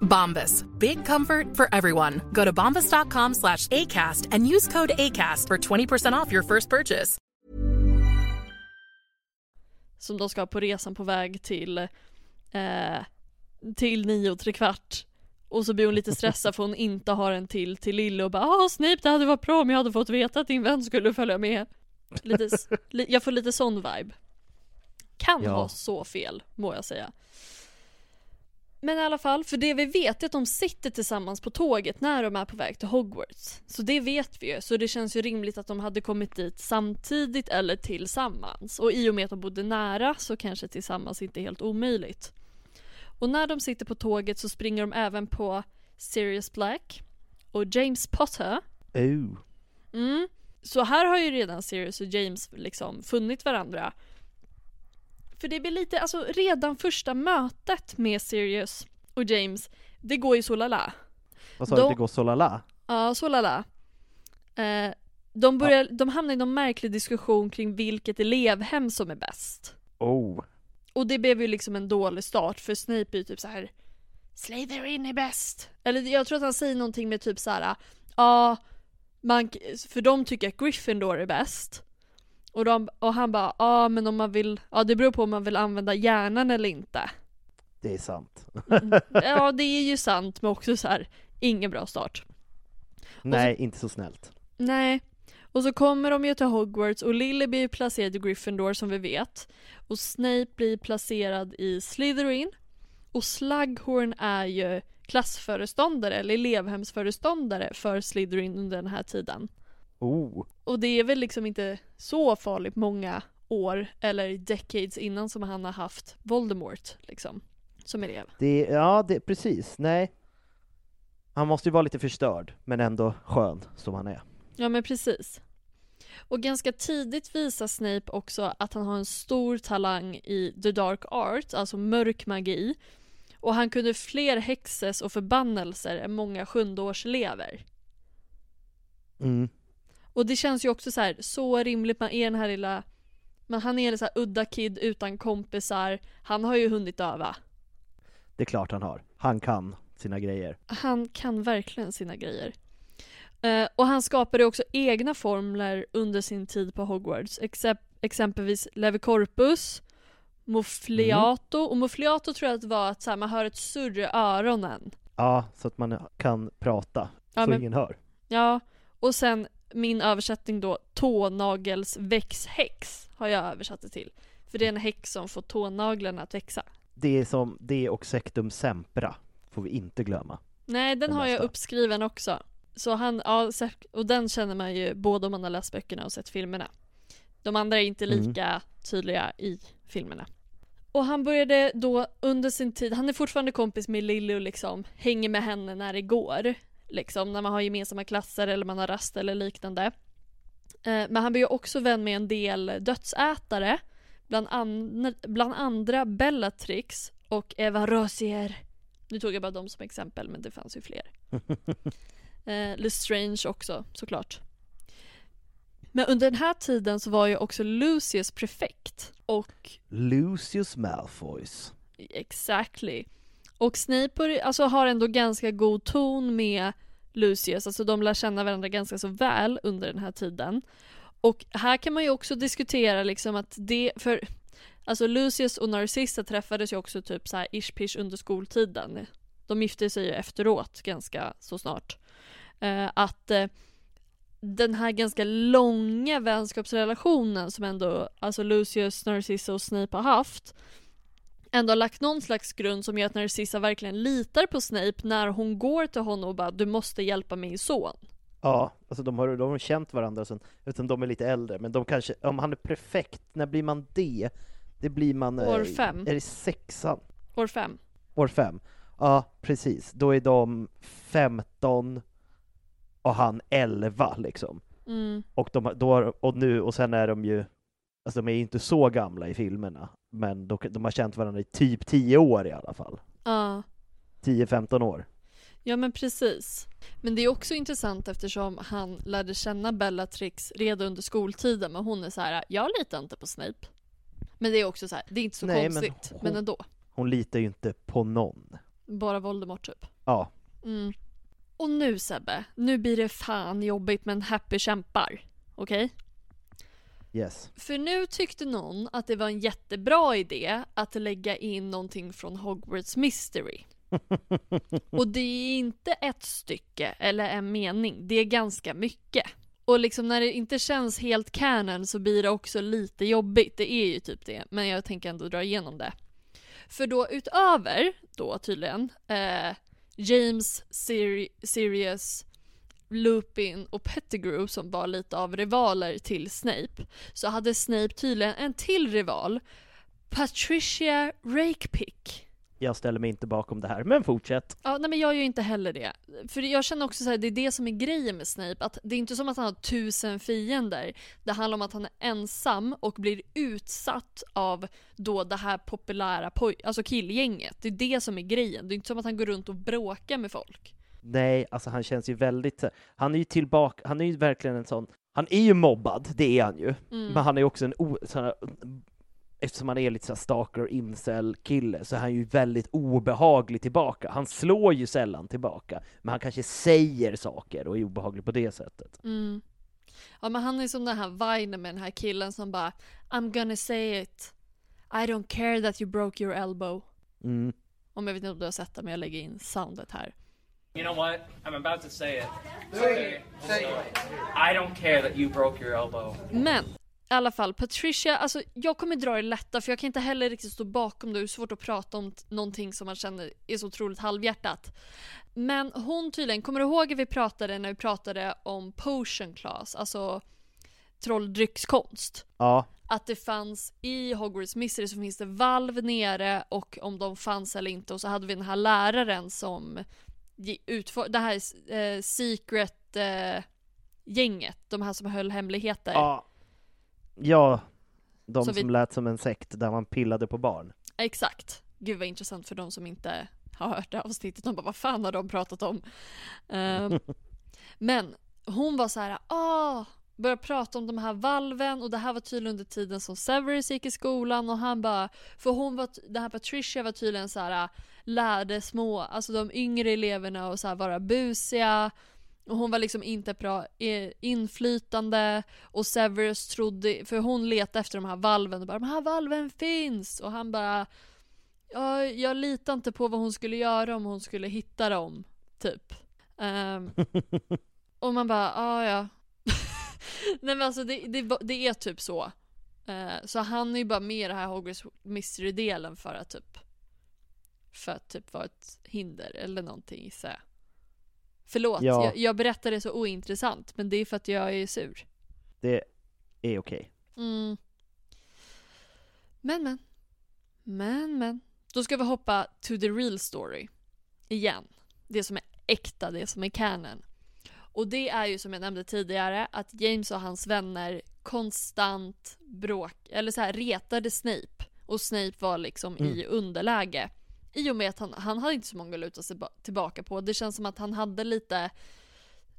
[SPEAKER 6] Bombas. Big comfort for everyone. Go to bombas.com slash ACAST and use code ACAST for 20% off your first purchase.
[SPEAKER 2] Som de ska på resan på väg till, eh, till nio och tre kvart. Och så blir hon lite stressad för hon inte har en till till Lille och bara ah Snape det hade varit bra om jag hade fått veta att din vän skulle följa med. Lite, jag får lite sån vibe. Kan
[SPEAKER 1] Ja.
[SPEAKER 2] ha så fel, må jag säga. Men i alla fall, för det vi vet är att de sitter tillsammans på tåget när de är på väg till Hogwarts. Så det vet vi ju, så det känns ju rimligt att de hade kommit dit samtidigt eller tillsammans. Och i och med att de bodde nära så kanske tillsammans inte är helt omöjligt. Och när de sitter på tåget så springer de även på Sirius Black och James Potter.
[SPEAKER 1] Oh.
[SPEAKER 2] Mm. Så här har ju redan Sirius och James liksom funnit varandra. För det blir lite, alltså redan första mötet med Sirius och James, det går ju så lala.
[SPEAKER 1] Vad sa
[SPEAKER 2] De-
[SPEAKER 1] du, det går så lala?
[SPEAKER 2] Ja, så lala. Eh, de, börjar, de hamnar i någon märklig diskussion kring vilket elevhem som är bäst.
[SPEAKER 1] Oh.
[SPEAKER 2] Och det blev ju liksom en dålig start för Snape är ju typ så här. Slytherin är bäst. Eller jag tror att han säger någonting med typ så här. Ja, man, för de tycker att Gryffindor är bäst. Och, de, och han bara, ja men om man vill, ja det beror på om man vill använda hjärnan eller inte.
[SPEAKER 1] Det är sant. [laughs]
[SPEAKER 2] Ja det är ju sant men också så här, ingen bra start.
[SPEAKER 1] Nej, inte så snällt.
[SPEAKER 2] Nej. Och så kommer de ju till Hogwarts och Lily blir ju placerad i Gryffindor som vi vet. Och Snape blir placerad i Slytherin. Och Slughorn är ju klassföreståndare eller elevhemsföreståndare för Slytherin under den här tiden.
[SPEAKER 1] Oh.
[SPEAKER 2] Och det är väl liksom inte så farligt många år eller decades innan som han har haft Voldemort liksom som elev.
[SPEAKER 1] Det, ja, det, precis. Nej. Han måste ju vara lite förstörd, men ändå skön som han är.
[SPEAKER 2] Ja men precis. Och ganska tidigt visar Snape också att han har en stor talang i the dark art, alltså mörk magi. Och han kunde fler häxes och förbannelser än många sjundeårselever.
[SPEAKER 1] Mm.
[SPEAKER 2] Och det känns ju också så här, så rimligt, man är den här lilla men han är en så här udda kid utan kompisar, han har ju hunnit öva.
[SPEAKER 1] Det är klart han har. Han kan sina grejer.
[SPEAKER 2] Han kan verkligen sina grejer. Eh, och han skapade också egna formler under sin tid på Hogwarts. Excep- exempelvis Levicorpus, Mofliato. Och Mofliato tror jag att det var att så här, man hör ett surr i öronen.
[SPEAKER 1] Ja, så att man kan prata,
[SPEAKER 2] Ja,
[SPEAKER 1] så
[SPEAKER 2] men-
[SPEAKER 1] ingen hör.
[SPEAKER 2] Ja, och sen min översättning då, tånagelsväxthäx har jag översatt det till. För det är en häx som får tånaglarna att växa.
[SPEAKER 1] Det är som det och Sectum Sempra, får vi inte glömma.
[SPEAKER 2] Nej, den
[SPEAKER 1] Den
[SPEAKER 2] har jag
[SPEAKER 1] nästa.
[SPEAKER 2] uppskriven också. Så han, ja, och den känner man ju både om man har läst böckerna och sett filmerna. De andra är inte
[SPEAKER 1] Mm.
[SPEAKER 2] lika tydliga i filmerna. Och han började då under sin tid, han är fortfarande kompis med Lily och liksom hänger med henne när det går. Liksom när man har gemensamma klasser eller man har rast eller liknande. Eh, Men han blir ju också vän med en del dödsätare. Bland, an- bland andra Bellatrix och Eva Rosier. Nu tog jag bara dem som exempel men det fanns ju fler. [laughs] Eh, Lestrange också såklart. Men under den här tiden så var ju också Lucius prefekt. Och
[SPEAKER 1] Lucius Malfoys.
[SPEAKER 2] Exactly. Och Snape alltså, har ändå ganska god ton med Lucius, alltså de lär känna varandra ganska så väl under den här tiden. Och här kan man ju också diskutera liksom att det, för alltså Lucius och Narcissa träffades ju också typ så här ish-pish under skoltiden. De gifte sig ju efteråt ganska så snart. Eh, att eh, den här ganska långa vänskapsrelationen som ändå alltså Lucius, Narcissa och Snape har haft ändå har lagt någon slags grund som gör att Narcissa verkligen litar på Snape när hon går till honom och bara du måste hjälpa min son.
[SPEAKER 1] Ja, alltså de har, de har känt varandra sen, utan de är lite äldre, men de kanske, om han är perfekt, när blir man det? Det blir man...
[SPEAKER 2] År
[SPEAKER 1] eh,
[SPEAKER 2] fem.
[SPEAKER 1] Är det sexan?
[SPEAKER 2] År fem.
[SPEAKER 1] År fem? Ja, precis. Då är de 15 och han 11 liksom.
[SPEAKER 2] Mm.
[SPEAKER 1] Och, de, då, och nu, och sen är de ju, alltså de är ju inte så gamla i filmerna, men de, de har känt varandra i typ 10 år i alla fall.
[SPEAKER 2] Ja.
[SPEAKER 1] 10-15 år.
[SPEAKER 2] Ja men precis. Men det är också intressant eftersom han lärde känna Bellatrix redan under skoltiden men hon är så här: jag litar inte på Snape. Men det är också så här, det är inte så
[SPEAKER 1] Nej, men
[SPEAKER 2] konstigt, men,
[SPEAKER 1] hon-
[SPEAKER 2] ändå.
[SPEAKER 1] Hon litar ju inte på någon.
[SPEAKER 2] Bara Voldemort typ.
[SPEAKER 1] Ja.
[SPEAKER 2] Mm. Och nu Sebbe, nu blir det fan jobbigt men Happy kämpar. Okej?
[SPEAKER 1] Yes.
[SPEAKER 2] För nu tyckte någon att det var en jättebra idé att lägga in någonting från Hogwarts Mystery. [laughs] Och det är inte ett stycke eller en mening, det är ganska mycket. Och liksom när det inte känns helt canon så blir det också lite jobbigt, det är ju typ det. Men jag tänker ändå dra igenom det. För då utöver, då tydligen, eh, James, Siri Sirius, Lupin och Pettigrew som var lite av rivaler till Snape så hade Snape tydligen en till rival, Patricia Rakepick.
[SPEAKER 1] Jag ställer mig inte bakom det här, men fortsätt.
[SPEAKER 2] Ja, nej men jag gör ju inte heller det. För jag känner också så här, det är det som är grejen med Snape, att det är inte som att han har tusen fiender. Det handlar om att han är ensam och blir utsatt av då det här populära poj- alltså killgänget. Det är det som är grejen. Det är inte som att han går runt och bråkar med folk.
[SPEAKER 1] Nej, alltså han känns ju väldigt, han är ju tillbaka, han är ju verkligen en sån, han är ju mobbad, det är han ju,
[SPEAKER 2] Mm.
[SPEAKER 1] men han är också en o, sån här, eftersom han är lite såhär stalker incel kille så är han ju väldigt obehaglig tillbaka. Han slår ju sällan tillbaka, men han kanske säger saker och är obehaglig på det sättet.
[SPEAKER 2] Mm. Ja men han är som den här vinen med den här killen som bara I'm gonna say it. I don't care that you broke your elbow.
[SPEAKER 1] Mm.
[SPEAKER 2] Om jag vet inte om du har sett det men jag lägger in soundet här.
[SPEAKER 7] You know what? I'm about to say it. Okay. I don't care that you broke your elbow.
[SPEAKER 2] Men i alla fall, Patricia, alltså jag kommer dra det lätta för jag kan inte heller riktigt stå bakom det. Det är svårt att prata om någonting som man känner är så otroligt halvhjärtat. Men hon tydligen, kommer du ihåg att vi pratade när vi pratade om potion class, alltså trolldryckskonst?
[SPEAKER 1] Ja,
[SPEAKER 2] Att det fanns i Hogwarts Mystery så finns det valv nere och om de fanns eller inte och så hade vi den här läraren som utför, det här eh, secret eh, gänget, de här som höll hemligheter.
[SPEAKER 1] ja, ja de
[SPEAKER 2] vi-
[SPEAKER 1] som lät som en sekt där man pillade på barn.
[SPEAKER 2] Exakt. Gud vad intressant för de som inte har hört det här avsnittet. De bara, vad fan har de pratat om? Ehm, [laughs] men hon var så här, ah, började prata om de här valven och det här var tydligen under tiden som Severus gick i skolan och han bara, för hon var, den här Patricia var tydligen så här, lärde små, alltså de yngre eleverna att så vara busiga och hon var liksom inte bra eh, inflytande och Severus trodde, för hon letade efter de här valven och bara de här valven finns och han bara ja, jag litar inte på vad hon skulle göra om hon skulle hitta dem, typ. Ehm, [laughs] och man bara, ja ja. [laughs] Nej men alltså det, det, det är typ så. Eh, så han är ju bara med i det här Hogwarts Mystery-delen för att typ för att typ vara ett hinder eller någonting gissar jag. Förlåt,
[SPEAKER 1] Ja.
[SPEAKER 2] jag, jag berättar det så ointressant men det är för att jag är sur.
[SPEAKER 1] Det är okej.
[SPEAKER 2] Mm. Men men. Men men. Då ska vi hoppa to the real story. Igen. Det som är äkta, det som är canon. Och det är ju som jag nämnde tidigare att James och hans vänner konstant bråk, eller så här retade Snape. Och Snape var liksom i
[SPEAKER 1] Mm.
[SPEAKER 2] underläge. I och med att han, han hade inte så många att luta sig ba- tillbaka på. Det känns som att han hade lite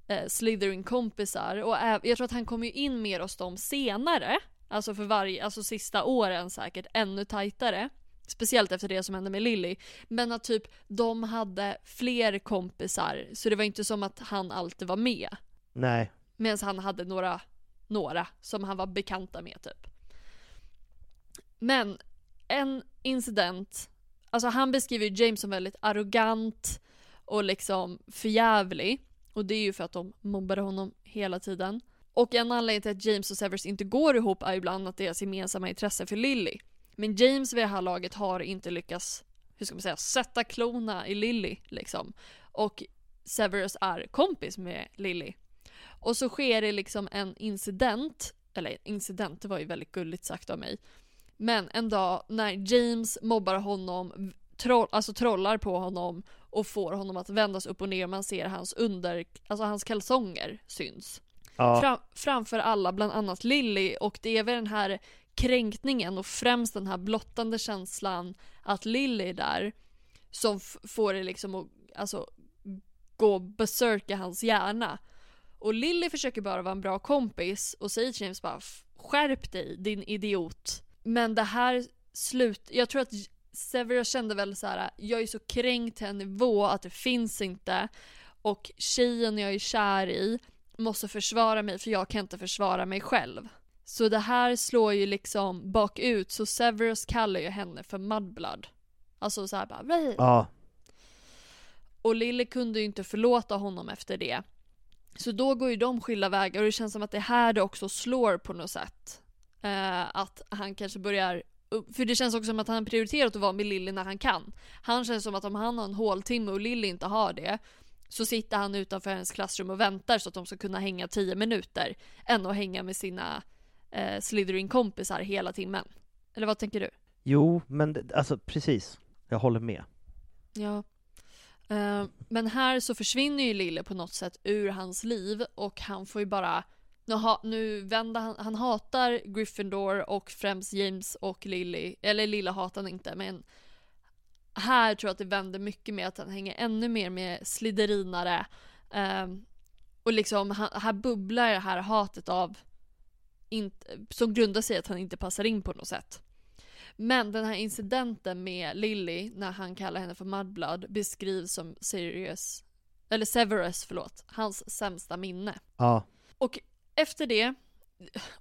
[SPEAKER 2] eh, Slytherin-kompisar. Och ä- jag tror att han kom ju in mer hos dem senare. Alltså för varje, alltså sista åren säkert ännu tajtare. Speciellt efter det som hände med Lily. Men att typ de hade fler kompisar. Så det var inte som att han alltid var med.
[SPEAKER 1] Nej.
[SPEAKER 2] Medan han hade några, några som han var bekanta med typ. Men en incident, alltså han beskriver ju James som väldigt arrogant och liksom förjävlig. Och det är ju för att de mobbade honom hela tiden. Och en anledning till att James och Severus inte går ihop är ju bland annat deras gemensamma intresse för Lily. Men James vid det här laget har inte lyckats, hur ska man säga, sätta klona i Lily liksom. Och Severus är kompis med Lily. Och så sker det liksom en incident, eller incident, det var ju väldigt gulligt sagt av mig. Men en dag när James mobbar honom, troll, alltså trollar på honom och får honom att vändas upp och ner man ser hans under, alltså hans kalsonger syns.
[SPEAKER 1] Ja.
[SPEAKER 2] Fram, framför alla, bland annat Lily och det är väl den här kränkningen och främst den här blottande känslan att Lily är där som får det liksom att alltså, gå och besöka hans hjärna. Och Lily försöker bara vara en bra kompis och säger till James bara "F- skärp dig din idiot. Men det här slut, jag tror att Severus kände väl så här: jag är så kränkt till en nivå att det finns inte och tjejen jag är kär i måste försvara mig för jag kan inte försvara mig själv. Så det här slår ju liksom bakut så Severus kallar ju henne för Mudblood. Alltså såhär bara Ray.
[SPEAKER 1] Ja.
[SPEAKER 2] Och Lily kunde ju inte förlåta honom efter det. Så då går ju de skilda vägar och det känns som att det här det också slår på något sätt. Eh, att han kanske börjar för det känns också som att han prioriterat att vara med Lily när han kan. Han känns som att om han har en håltimme och Lily inte har det så sitter han utanför hennes klassrum och väntar så att de ska kunna hänga 10 minuter än att hänga med sina eh, Slytherin-kompisar hela timmen. Eller vad tänker du?
[SPEAKER 1] Jo, men det, alltså precis. Jag håller med.
[SPEAKER 2] Ja. Eh, men här så försvinner ju Lille på något sätt ur hans liv och han får ju bara nu, ha, nu vänder han, han hatar Gryffindor och främst James och Lily, eller Lilla hatar han inte men här tror jag att det vänder mycket med att han hänger ännu mer med sliderinare um, och liksom här bubblar det här hatet av inte, som grundar sig i att han inte passar in på något sätt. Men den här incidenten med Lily när han kallar henne för Mudblood beskrivs som Sirius, eller Severus förlåt, hans sämsta minne.
[SPEAKER 1] Ja.
[SPEAKER 2] Och efter det,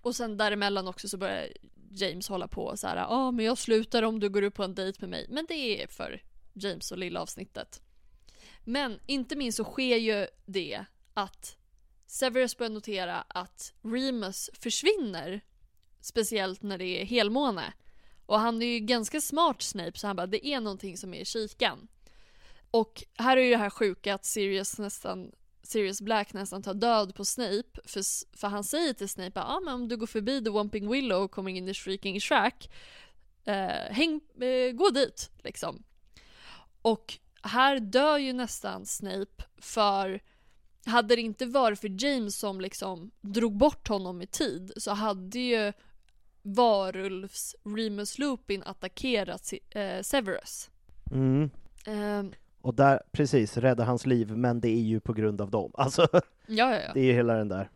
[SPEAKER 2] och sen däremellan också så börjar James hålla på så här, ja ah, men jag slutar om du går upp på en dejt med mig. Men det är för James och lilla avsnittet. Men inte minst så sker ju det att Severus börjar notera att Remus försvinner. Speciellt när det är helmåne. Och han är ju ganska smart Snape så han bara det är någonting som är i kikan. Och här är ju det här sjuka att Sirius nästan Sirius Black nästan tar död på Snape för, för han säger till Snape ah, men om du går förbi The Womping Willow och kommer in i Shrieking Shack eh, häng, eh, gå dit liksom. Och här dör ju nästan Snape för hade det inte varit för James som liksom drog bort honom i tid så hade ju varulvs Remus Lupin attackerat eh, Severus.
[SPEAKER 1] Mm.
[SPEAKER 2] Um,
[SPEAKER 1] och där, precis, rädda hans liv, men det är ju på grund av dem. [laughs] Alltså,
[SPEAKER 2] ja, ja, ja.
[SPEAKER 1] det är ju hela den där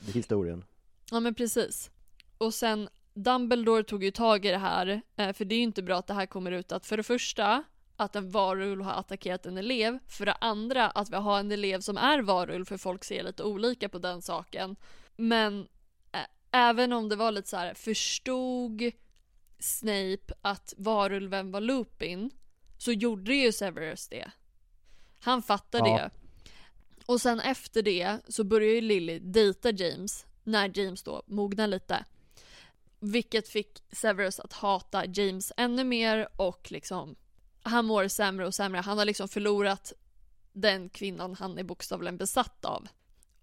[SPEAKER 1] historien.
[SPEAKER 2] Ja men precis. Och sen Dumbledore tog ju tag i det här, eh, för det är ju inte bra att det här kommer ut att för det första att en varulv har attackerat en elev, för det andra att vi har en elev som är varulv, för folk ser lite olika på den saken. Men äh, även om det var lite så här, förstod Snape att varulven var Lupin så gjorde ju Severus det. Han fattade ja. det. Och sen efter det så började ju Lily dejta James när James då mognar lite. Vilket fick Severus att hata James ännu mer och liksom han mår sämre och sämre. Han har liksom förlorat den kvinnan han är bokstavligen besatt av.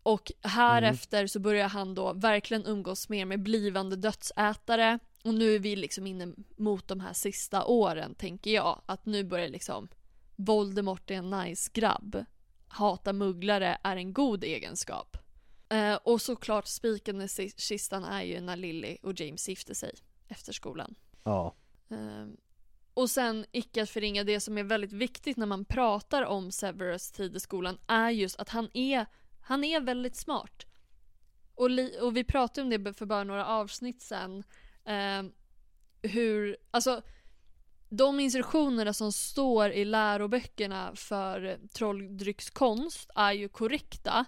[SPEAKER 2] Och härefter mm. så börjar han då verkligen umgås mer med blivande dödsätare. Och nu är vi liksom inne mot de här sista åren tänker jag. Att nu börjar liksom Voldemort är en nice grabb. Hata mugglare är en god egenskap. Eh, och såklart spiken i kistan är ju när Lily och James gifter sig efter skolan.
[SPEAKER 1] Ja.
[SPEAKER 2] Eh, och sen, icke att förringa det som är väldigt viktigt när man pratar om Severus tid i skolan är just att han är, han är väldigt smart. Och, li, och vi pratade om det för bara några avsnitt sen. Eh, hur, alltså de instruktionerna som står i läroböckerna för trolldryckskonst är ju korrekta.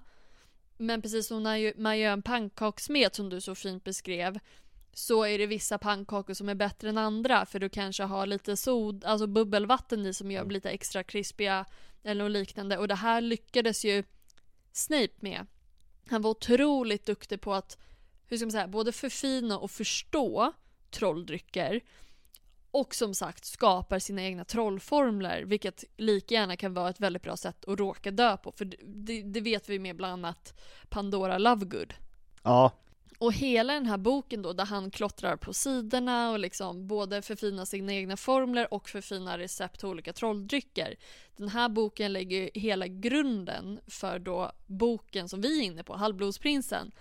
[SPEAKER 2] Men precis som när man gör en pannkakssmet som du så fint beskrev så är det vissa pannkakor som är bättre än andra för du kanske har lite sod, alltså bubbelvatten i som gör mm. lite extra krispiga eller något liknande och det här lyckades ju Snape med. Han var otroligt duktig på att, hur ska man säga, både förfina och förstå trolldrycker och som sagt skapar sina egna trollformler vilket lika gärna kan vara ett väldigt bra sätt att råka dö på för det, det vet vi med bland annat Pandora Lovegood.
[SPEAKER 1] Ja,
[SPEAKER 2] och hela den här boken då där han klottrar på sidorna och liksom både förfinar sina egna formler och förfinar recept till olika trolldrycker. Den här boken lägger hela grunden för då boken som vi är inne på, Halvblodsprinsen.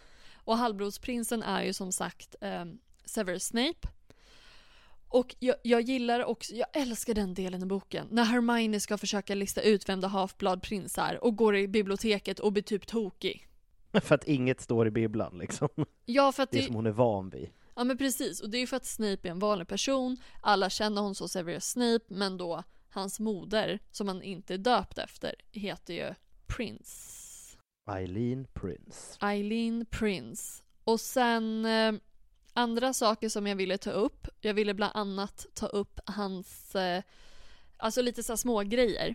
[SPEAKER 2] Och Halvblodsprinsen är ju som sagt eh, Severus Snape. Och jag, jag, gillar också, jag älskar den delen i boken. När Hermione ska försöka lista ut vem The Half-Blood Prince är och går i biblioteket och blir typ tokig. [laughs]
[SPEAKER 1] För att inget står i bibblan liksom.
[SPEAKER 2] Ja, för att
[SPEAKER 1] det är
[SPEAKER 2] det,
[SPEAKER 1] som hon är van vid.
[SPEAKER 2] Ja men precis, och det är ju för att Snape är en vanlig person, alla känner honom som Severus Snape, men då hans moder, som han inte är döpt efter, heter ju Prince.
[SPEAKER 1] Eileen Prince.
[SPEAKER 2] Eileen Prince. Och sen eh, andra saker som jag ville ta upp. Jag ville bland annat ta upp hans, eh, alltså lite så små grejer.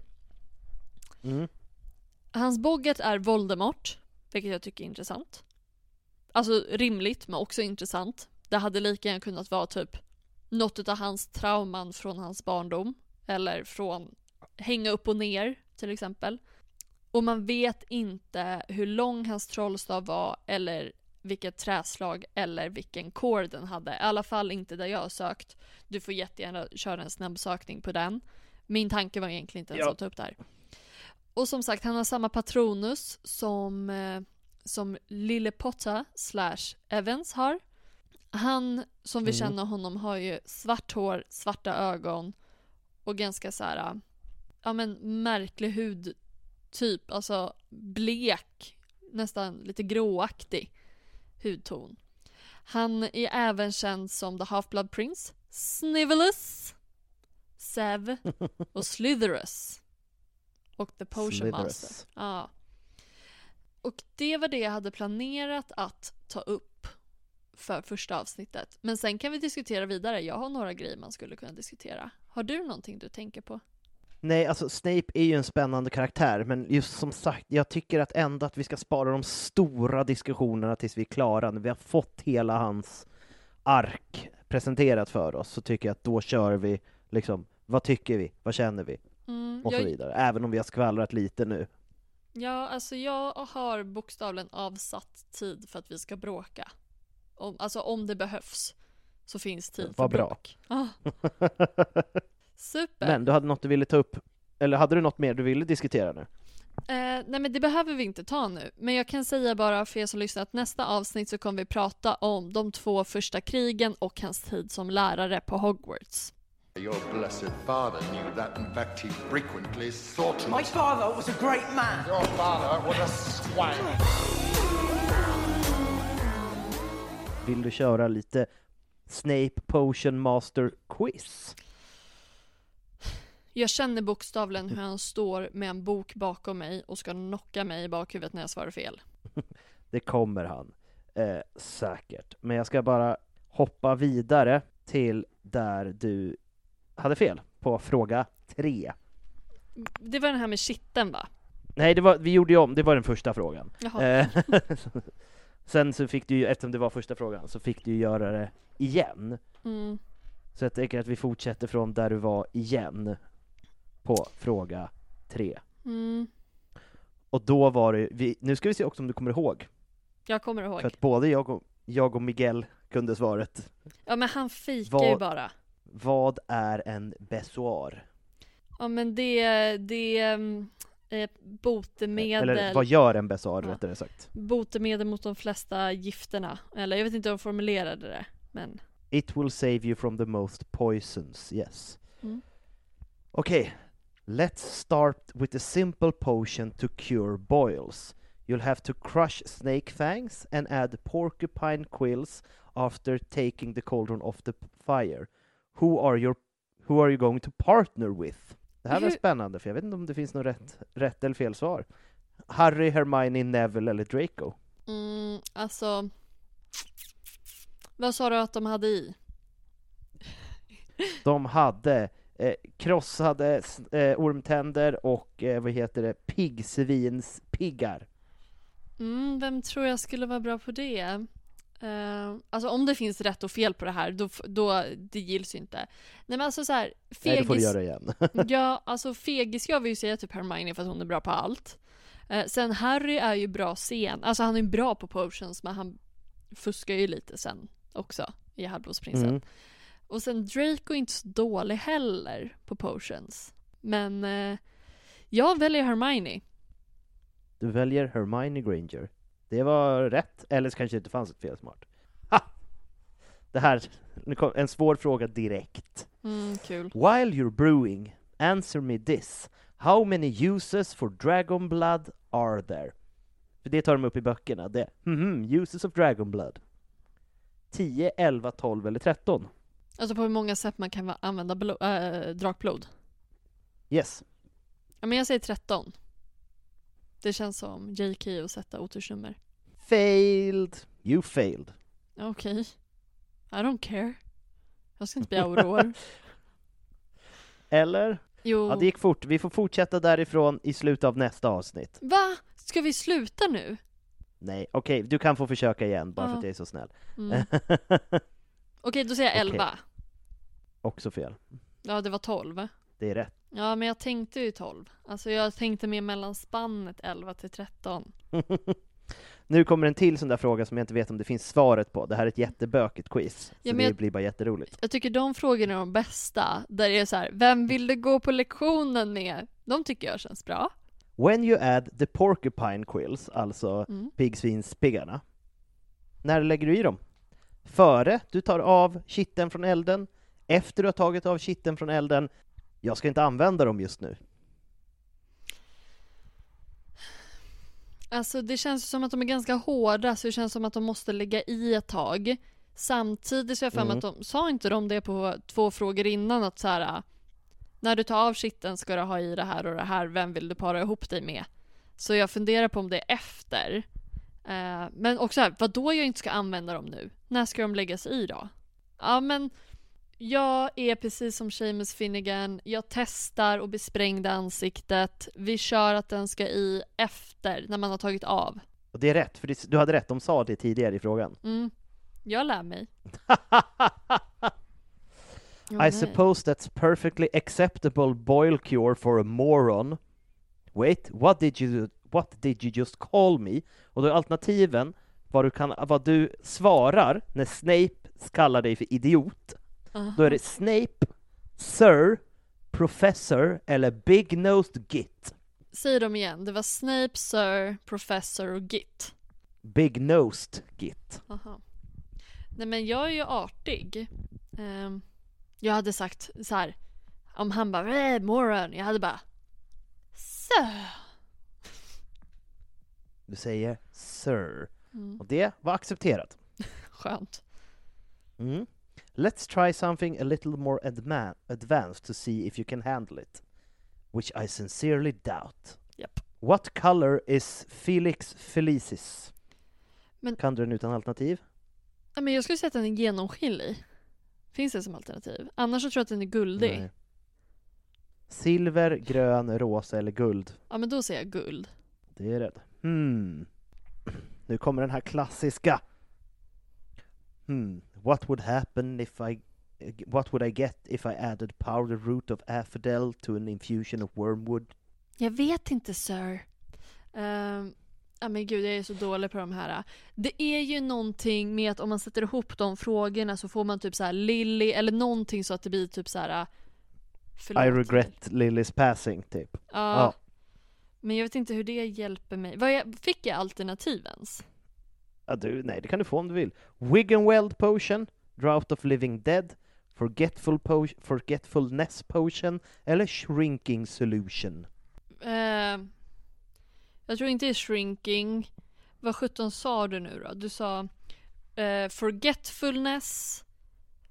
[SPEAKER 1] Mm.
[SPEAKER 2] Hans boget är Voldemort, vilket jag tycker är intressant. Alltså rimligt, men också intressant. Det hade lika gärna kunnat vara typ något av hans trauman från hans barndom. Eller från hänga upp och ner, till exempel. Och man vet inte hur lång hans trollstav var eller vilket träslag eller vilken core den hade. I alla fall inte där jag har sökt. Du får jättegärna köra en snabb sökning på den. Min tanke var egentligen inte ens
[SPEAKER 1] Ja.
[SPEAKER 2] att ta upp det här. Och som sagt, han har samma patronus som, eh, som Lille Potter slash Evans har. Han, som vi
[SPEAKER 1] Mm.
[SPEAKER 2] känner honom, har ju svart hår, svarta ögon och ganska så här, ja men märklig hudtyp, alltså blek, nästan lite gråaktig hudton. Han är även känd som The Half-Blood Prince, Snivelus, Sev [laughs] och Slitherus. Och The Potion
[SPEAKER 1] Slitherus.
[SPEAKER 2] Master. Ja. Och det var det jag hade planerat att ta upp för första avsnittet. Men sen kan vi diskutera vidare. Jag har några grejer man skulle kunna diskutera. Har du någonting du tänker på?
[SPEAKER 1] Nej, alltså Snape är ju en spännande karaktär, men just som sagt, jag tycker att ändå att vi ska spara de stora diskussionerna tills vi är klara. När vi har fått hela hans ark presenterat för oss, så tycker jag att då kör vi liksom, vad tycker vi, vad känner vi,
[SPEAKER 2] Mm,
[SPEAKER 1] och så
[SPEAKER 2] jag,
[SPEAKER 1] vidare. Även om vi har skvallrat lite nu.
[SPEAKER 2] ja, alltså jag har bokstavligen avsatt tid för att vi ska bråka. Om, alltså om det behövs så finns tid för
[SPEAKER 1] Vad bra.
[SPEAKER 2] bråk. Ah, [laughs] super!
[SPEAKER 1] Men du hade något du ville ta upp, eller hade du något mer du ville diskutera nu?
[SPEAKER 2] Eh, nej men det behöver vi inte ta nu. Men jag kan säga bara för er som lyssnar att nästa avsnitt så kommer vi prata om de två första krigen och hans tid som lärare på Hogwarts.
[SPEAKER 3] Your blessed father knew that. In fact, he frequently sought.
[SPEAKER 8] My father was a great man.
[SPEAKER 3] Your father was a swine.
[SPEAKER 1] Vill du köra lite Snape Potion Master Quiz?
[SPEAKER 2] Jag känner bokstavligen hur han står med en bok bakom mig och ska knocka mig i bakhuvudet när jag svarar fel. [laughs]
[SPEAKER 1] Det kommer han. Eh, säkert. Men jag ska bara hoppa vidare till där du hade fel, på fråga tre.
[SPEAKER 2] Det var den här med kitteln va?
[SPEAKER 1] Nej, det var, vi gjorde ju om, det var den första frågan. Eh, [laughs] [laughs] Sen så fick du ju, eftersom det var första frågan, så fick du ju göra det igen.
[SPEAKER 2] Mm.
[SPEAKER 1] Så jag tänker att vi fortsätter från där du var igen, på fråga tre.
[SPEAKER 2] Mm.
[SPEAKER 1] Och då var det, vi, nu ska vi se också om du kommer ihåg.
[SPEAKER 2] Jag kommer ihåg.
[SPEAKER 1] För att både jag och, jag och Miguel kunde svaret.
[SPEAKER 2] Ja men han fikar
[SPEAKER 1] Vad-
[SPEAKER 2] ju bara.
[SPEAKER 1] Vad är en bessoar?
[SPEAKER 2] Ja men det, det är ett botemedel.
[SPEAKER 1] Eller vad gör en bessoar
[SPEAKER 2] Ja.
[SPEAKER 1] rättare sagt?
[SPEAKER 2] Botemedel mot de flesta gifterna. Eller jag vet inte hur de formulerade det. Men
[SPEAKER 1] It will save you from the most poisons, yes.
[SPEAKER 2] Mm.
[SPEAKER 1] Okay, let's start with a simple potion to cure boils. You'll have to crush snake fangs and add porcupine quills after taking the cauldron off the fire. Who are your Who are you going to partner with? Det här var spännande, för jag vet inte om det finns något rätt, rätt eller fel svar. Harry, Hermione, Neville eller Draco?
[SPEAKER 2] mm, alltså. Vad sa du att de hade i?
[SPEAKER 1] De hade eh, krossade eh, ormtänder och eh, vad heter det, piggsvinspiggar.
[SPEAKER 2] Mm, vem tror jag skulle vara bra på det? Uh, alltså om det finns rätt och fel på det här, då, då det gills ju inte. Nej men alltså så här,
[SPEAKER 1] Nej, då får du
[SPEAKER 2] fegis,
[SPEAKER 1] göra det igen. [laughs]
[SPEAKER 2] ja, alltså fegis jag vill ju säga typ Hermione för att hon är bra på allt. Eh, sen Harry är ju bra sen, alltså han är bra på potions men han fuskar ju lite sen också i Halvblodsprinsen.
[SPEAKER 1] Mm.
[SPEAKER 2] Och sen Draco är inte så dålig heller på potions. Men eh, jag väljer Hermione.
[SPEAKER 1] Du väljer Hermione Granger. Det var rätt, eller så kanske det inte fanns ett fel smart. Ha! Det här, en svår fråga direkt.
[SPEAKER 2] Mm, kul.
[SPEAKER 1] While you're brewing, answer me this. How many uses for dragon blood are there? För det tar de upp i böckerna. Det, mhm, uses of dragon blood. 10, 11, 12 eller 13?
[SPEAKER 2] Alltså på hur många sätt man kan använda äh, drakblod.
[SPEAKER 1] Yes.
[SPEAKER 2] Ja men jag säger 13. Det känns som JK att sätta otursnummer.
[SPEAKER 1] Failed. You failed.
[SPEAKER 2] Okej. I don't care. Jag ska inte bli auror. [laughs]
[SPEAKER 1] Eller?
[SPEAKER 2] Jo.
[SPEAKER 1] Ja, det gick fort. Vi får fortsätta därifrån i slutet av nästa avsnitt.
[SPEAKER 2] Va? Ska vi sluta nu?
[SPEAKER 1] Nej, okej, du kan få försöka igen bara för
[SPEAKER 2] Ja.
[SPEAKER 1] att jag är så snäll.
[SPEAKER 2] Mm. [laughs] Okej, då säger jag 11.
[SPEAKER 1] Också fel.
[SPEAKER 2] Ja, det var 12.
[SPEAKER 1] Det är rätt.
[SPEAKER 2] Ja, men jag tänkte ju 12. Alltså jag tänkte mer mellan spannet 11 till 13. [laughs]
[SPEAKER 1] nu kommer en till sån där fråga som jag inte vet om det finns svaret på. Det här är ett jättebökigt quiz. Så
[SPEAKER 2] Ja, men
[SPEAKER 1] det
[SPEAKER 2] jag-
[SPEAKER 1] blir bara jätteroligt.
[SPEAKER 2] Jag tycker de frågorna är de bästa. Där det är så här, vem vill du gå på lektionen med? De tycker jag känns bra.
[SPEAKER 1] When you add the porcupine quills, alltså
[SPEAKER 2] Mm.
[SPEAKER 1] piggsvinspiggarna, när lägger du i dem? Före du tar av kitteln från elden? Efter du har tagit av kitteln från elden? Jag ska inte använda dem just nu.
[SPEAKER 2] Alltså det känns som att de är ganska hårda, så det känns som att de måste lägga i ett tag. Samtidigt så har jag för mig
[SPEAKER 1] Mm.
[SPEAKER 2] att de, sa inte de det på två frågor innan att så här, när du tar av skitten ska du ha i det här och det här, vem vill du para ihop dig med? Så jag funderar på om det är efter. Eh, men också här, vadå jag inte ska använda dem nu? När ska de läggas i då? Ja men, jag är precis som Seamus Finnegan, jag testar och besprängde ansiktet. Vi kör att den ska i efter, när man har tagit av.
[SPEAKER 1] Och det är rätt, för det, du hade rätt, de sa det tidigare i frågan.
[SPEAKER 2] Mm. Jag lär mig. [laughs]
[SPEAKER 1] I suppose that's perfectly acceptable boil cure for a moron. Wait, what did you, what did you just call me? Och då är alternativen vad du, kan, vad du svarar när Snape kallar dig för idiot. Då är det Snape, Sir, Professor eller Big Nosed Git.
[SPEAKER 2] Säg dem igen. Det var Snape, Sir, Professor och Git.
[SPEAKER 1] Big Nosed Git.
[SPEAKER 2] Aha. Nej men jag är ju artig. Ehm, jag hade sagt så här. Om han bara äh, moron. Jag hade bara Sir.
[SPEAKER 1] Du säger Sir.
[SPEAKER 2] Mm.
[SPEAKER 1] Och det var accepterat. [laughs]
[SPEAKER 2] Skönt.
[SPEAKER 1] Mm. Let's try something a little more adma- advanced to see if you can handle it. Which I sincerely doubt.
[SPEAKER 2] Japp.
[SPEAKER 1] What color is Felix Felicis?
[SPEAKER 2] Men-
[SPEAKER 1] Kan du den utan alternativ?
[SPEAKER 2] Men jag skulle säga att den är genomskinlig. Finns det som alternativ? Annars så tror jag att den är guldig.
[SPEAKER 1] Nej. Silver, grön, rosa eller guld?
[SPEAKER 2] Ja men då säger jag guld.
[SPEAKER 1] Det är rätt. Hmm. Nu kommer den här klassiska. Hmm. What would happen if I... What would I get if I added powdered root of affidel to an infusion of wormwood?
[SPEAKER 2] Jag vet inte sir. Ja men gud jag är så dålig på de här. Det är ju någonting med att om man sätter ihop de frågorna så får man typ så här Lily eller någonting så att det blir typ så här. Förlåt.
[SPEAKER 1] I regret Lillys passing, typ.
[SPEAKER 2] Ja.
[SPEAKER 1] Ja.
[SPEAKER 2] Men jag vet inte hur det hjälper mig. Vad jag, fick jag alternativ ens?
[SPEAKER 1] Ja, du, nej, det kan du få om du vill. Wiggenweld potion, Drought of living dead, Forgetful po- Forgetfulness potion eller Shrinking solution.
[SPEAKER 2] Eh, jag tror inte det är shrinking. Vad sjutton sa du nu då? Du sa eh, forgetfulness.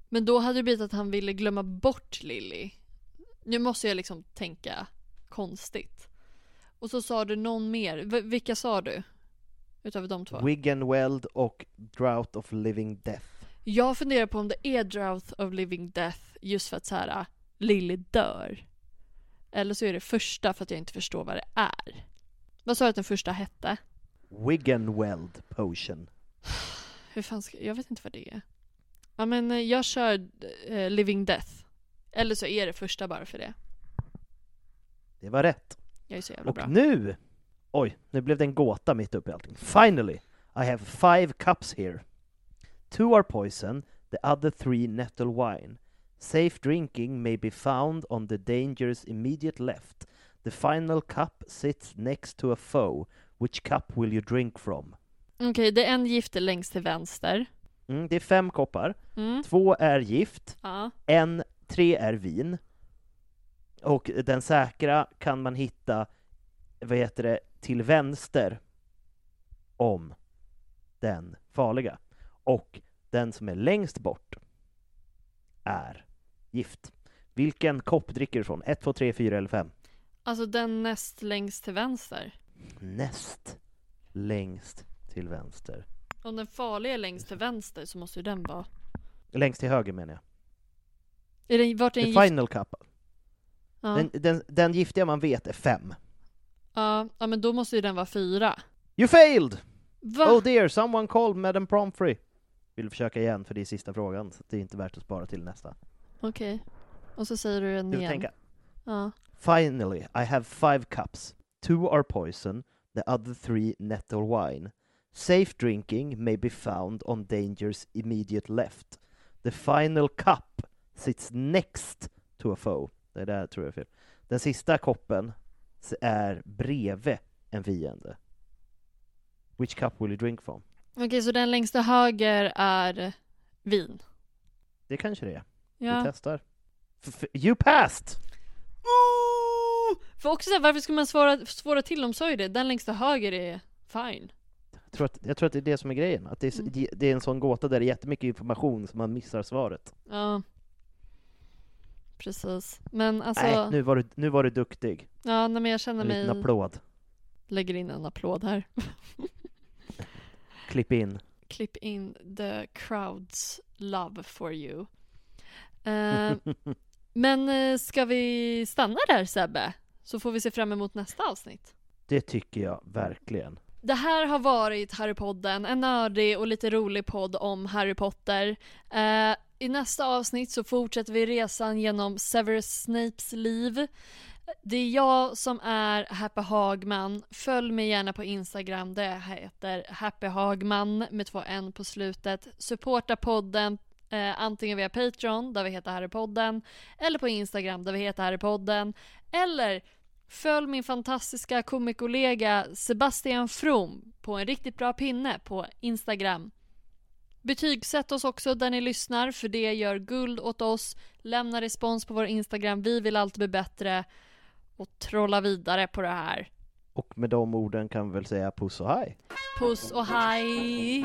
[SPEAKER 2] Men då hade det blivit att han ville glömma bort Lily. Nu måste jag liksom tänka konstigt. Och så sa du någon mer. V- vilka sa du? Utöver de två?
[SPEAKER 1] Wiggenweld och Drought of living death.
[SPEAKER 2] Jag funderar på om det är Drought of Living Death just för att så här Lily dör. Eller så är det första för att jag inte förstår vad det är. Vad sa du att den första hette?
[SPEAKER 1] Wiggenweld potion.
[SPEAKER 2] Hur fan ska, jag vet inte vad det är. Ja men eh, jag kör eh, Living Death. Eller så är det första bara för det.
[SPEAKER 1] Det var rätt.
[SPEAKER 2] Jag är så jävla
[SPEAKER 1] Och
[SPEAKER 2] bra.
[SPEAKER 1] nu! Oj, nu blev det en gåta mitt uppe i allting. Finally! I have five cups here. Two are poison, the other three nettle wine. Safe drinking may be found on the danger's immediate left. The final cup sits next to a foe. Which cup will you drink from?
[SPEAKER 2] Okej, det är en gifte längst till vänster.
[SPEAKER 1] Mm, det är fem koppar.
[SPEAKER 2] Mm.
[SPEAKER 1] Två är gift,
[SPEAKER 2] Ja.
[SPEAKER 1] en, tre är vin. Och den säkra kan man hitta, vad heter det, till vänster om den farliga. Och Den som är längst bort är gift. Vilken kopp dricker du från? 1, 2, 3, 4 eller 5?
[SPEAKER 2] Alltså den näst längst till vänster.
[SPEAKER 1] Näst längst till vänster.
[SPEAKER 2] Om den farliga är längst till vänster så måste ju den vara...
[SPEAKER 1] Längst till höger menar jag.
[SPEAKER 2] Är det, vart är
[SPEAKER 1] The
[SPEAKER 2] en gift...
[SPEAKER 1] final cup.
[SPEAKER 2] Ja.
[SPEAKER 1] Den, den, den giftiga man vet är 5.
[SPEAKER 2] Ja, ja, men då måste ju den vara fyra.
[SPEAKER 1] You failed!
[SPEAKER 2] Va?
[SPEAKER 1] Oh dear, someone called Madam Pomfrey. Vill försöka igen för det är sista frågan, så det är inte värt att spara till nästa.
[SPEAKER 2] Okej. Och så säger du den
[SPEAKER 1] Du
[SPEAKER 2] igen.
[SPEAKER 1] tänka,
[SPEAKER 2] Ja.
[SPEAKER 1] Finally, I have five cups. Two are poison, the other three nettle wine. Safe drinking may be found on danger's immediate left. The final cup sits next to a foe. Det där tror jag är fel. Den sista koppen är bredvid en fiende. Which cup will you drink from?
[SPEAKER 2] Okej, så den längst till höger är vin.
[SPEAKER 1] Det kanske det är.
[SPEAKER 2] Ja.
[SPEAKER 1] Vi testar. F- you passed!
[SPEAKER 2] För också så här, varför ska man svara, svåra till? De sa ju det, den längst till höger är fine.
[SPEAKER 1] Jag tror, att, jag tror att det är det som är grejen. Att det är,
[SPEAKER 2] Mm.
[SPEAKER 1] det- det är en sån gåta där det är jättemycket information som man missar svaret.
[SPEAKER 2] Ja. Precis. Men alltså...
[SPEAKER 1] Nej, nu var, du, nu var du duktig.
[SPEAKER 2] Ja, nej, men jag känner
[SPEAKER 1] En
[SPEAKER 2] mig...
[SPEAKER 1] liten applåd.
[SPEAKER 2] Lägger in en applåd här. [laughs]
[SPEAKER 1] Klipp in.
[SPEAKER 2] Klipp in the crowd's love for you. Eh, [laughs] men eh, ska vi stanna där Sebbe? Så får vi se fram emot nästa avsnitt.
[SPEAKER 1] Det tycker jag verkligen.
[SPEAKER 2] Det här har varit Harrypodden, en nördig och lite rolig podd om Harry Potter. Eh, i nästa avsnitt så fortsätter vi resan genom Severus Snapes liv. Det är jag som är Happy Hagman. Följ mig gärna på Instagram, där jag heter Happy Hagman med två n på slutet. Supporta podden eh, antingen via Patreon, där vi heter Harrypodden, eller på Instagram, där vi heter Harrypodden. Eller Följ min fantastiska komikollega Sebastian From på en riktigt bra pinne på Instagram. Betygsätt oss också där ni lyssnar för det gör guld åt oss. Lämna respons på vår Instagram, vi vill alltid bli bättre. Och trolla vidare på det här.
[SPEAKER 1] Och med de orden kan vi väl säga puss och hej.
[SPEAKER 2] Puss och hej!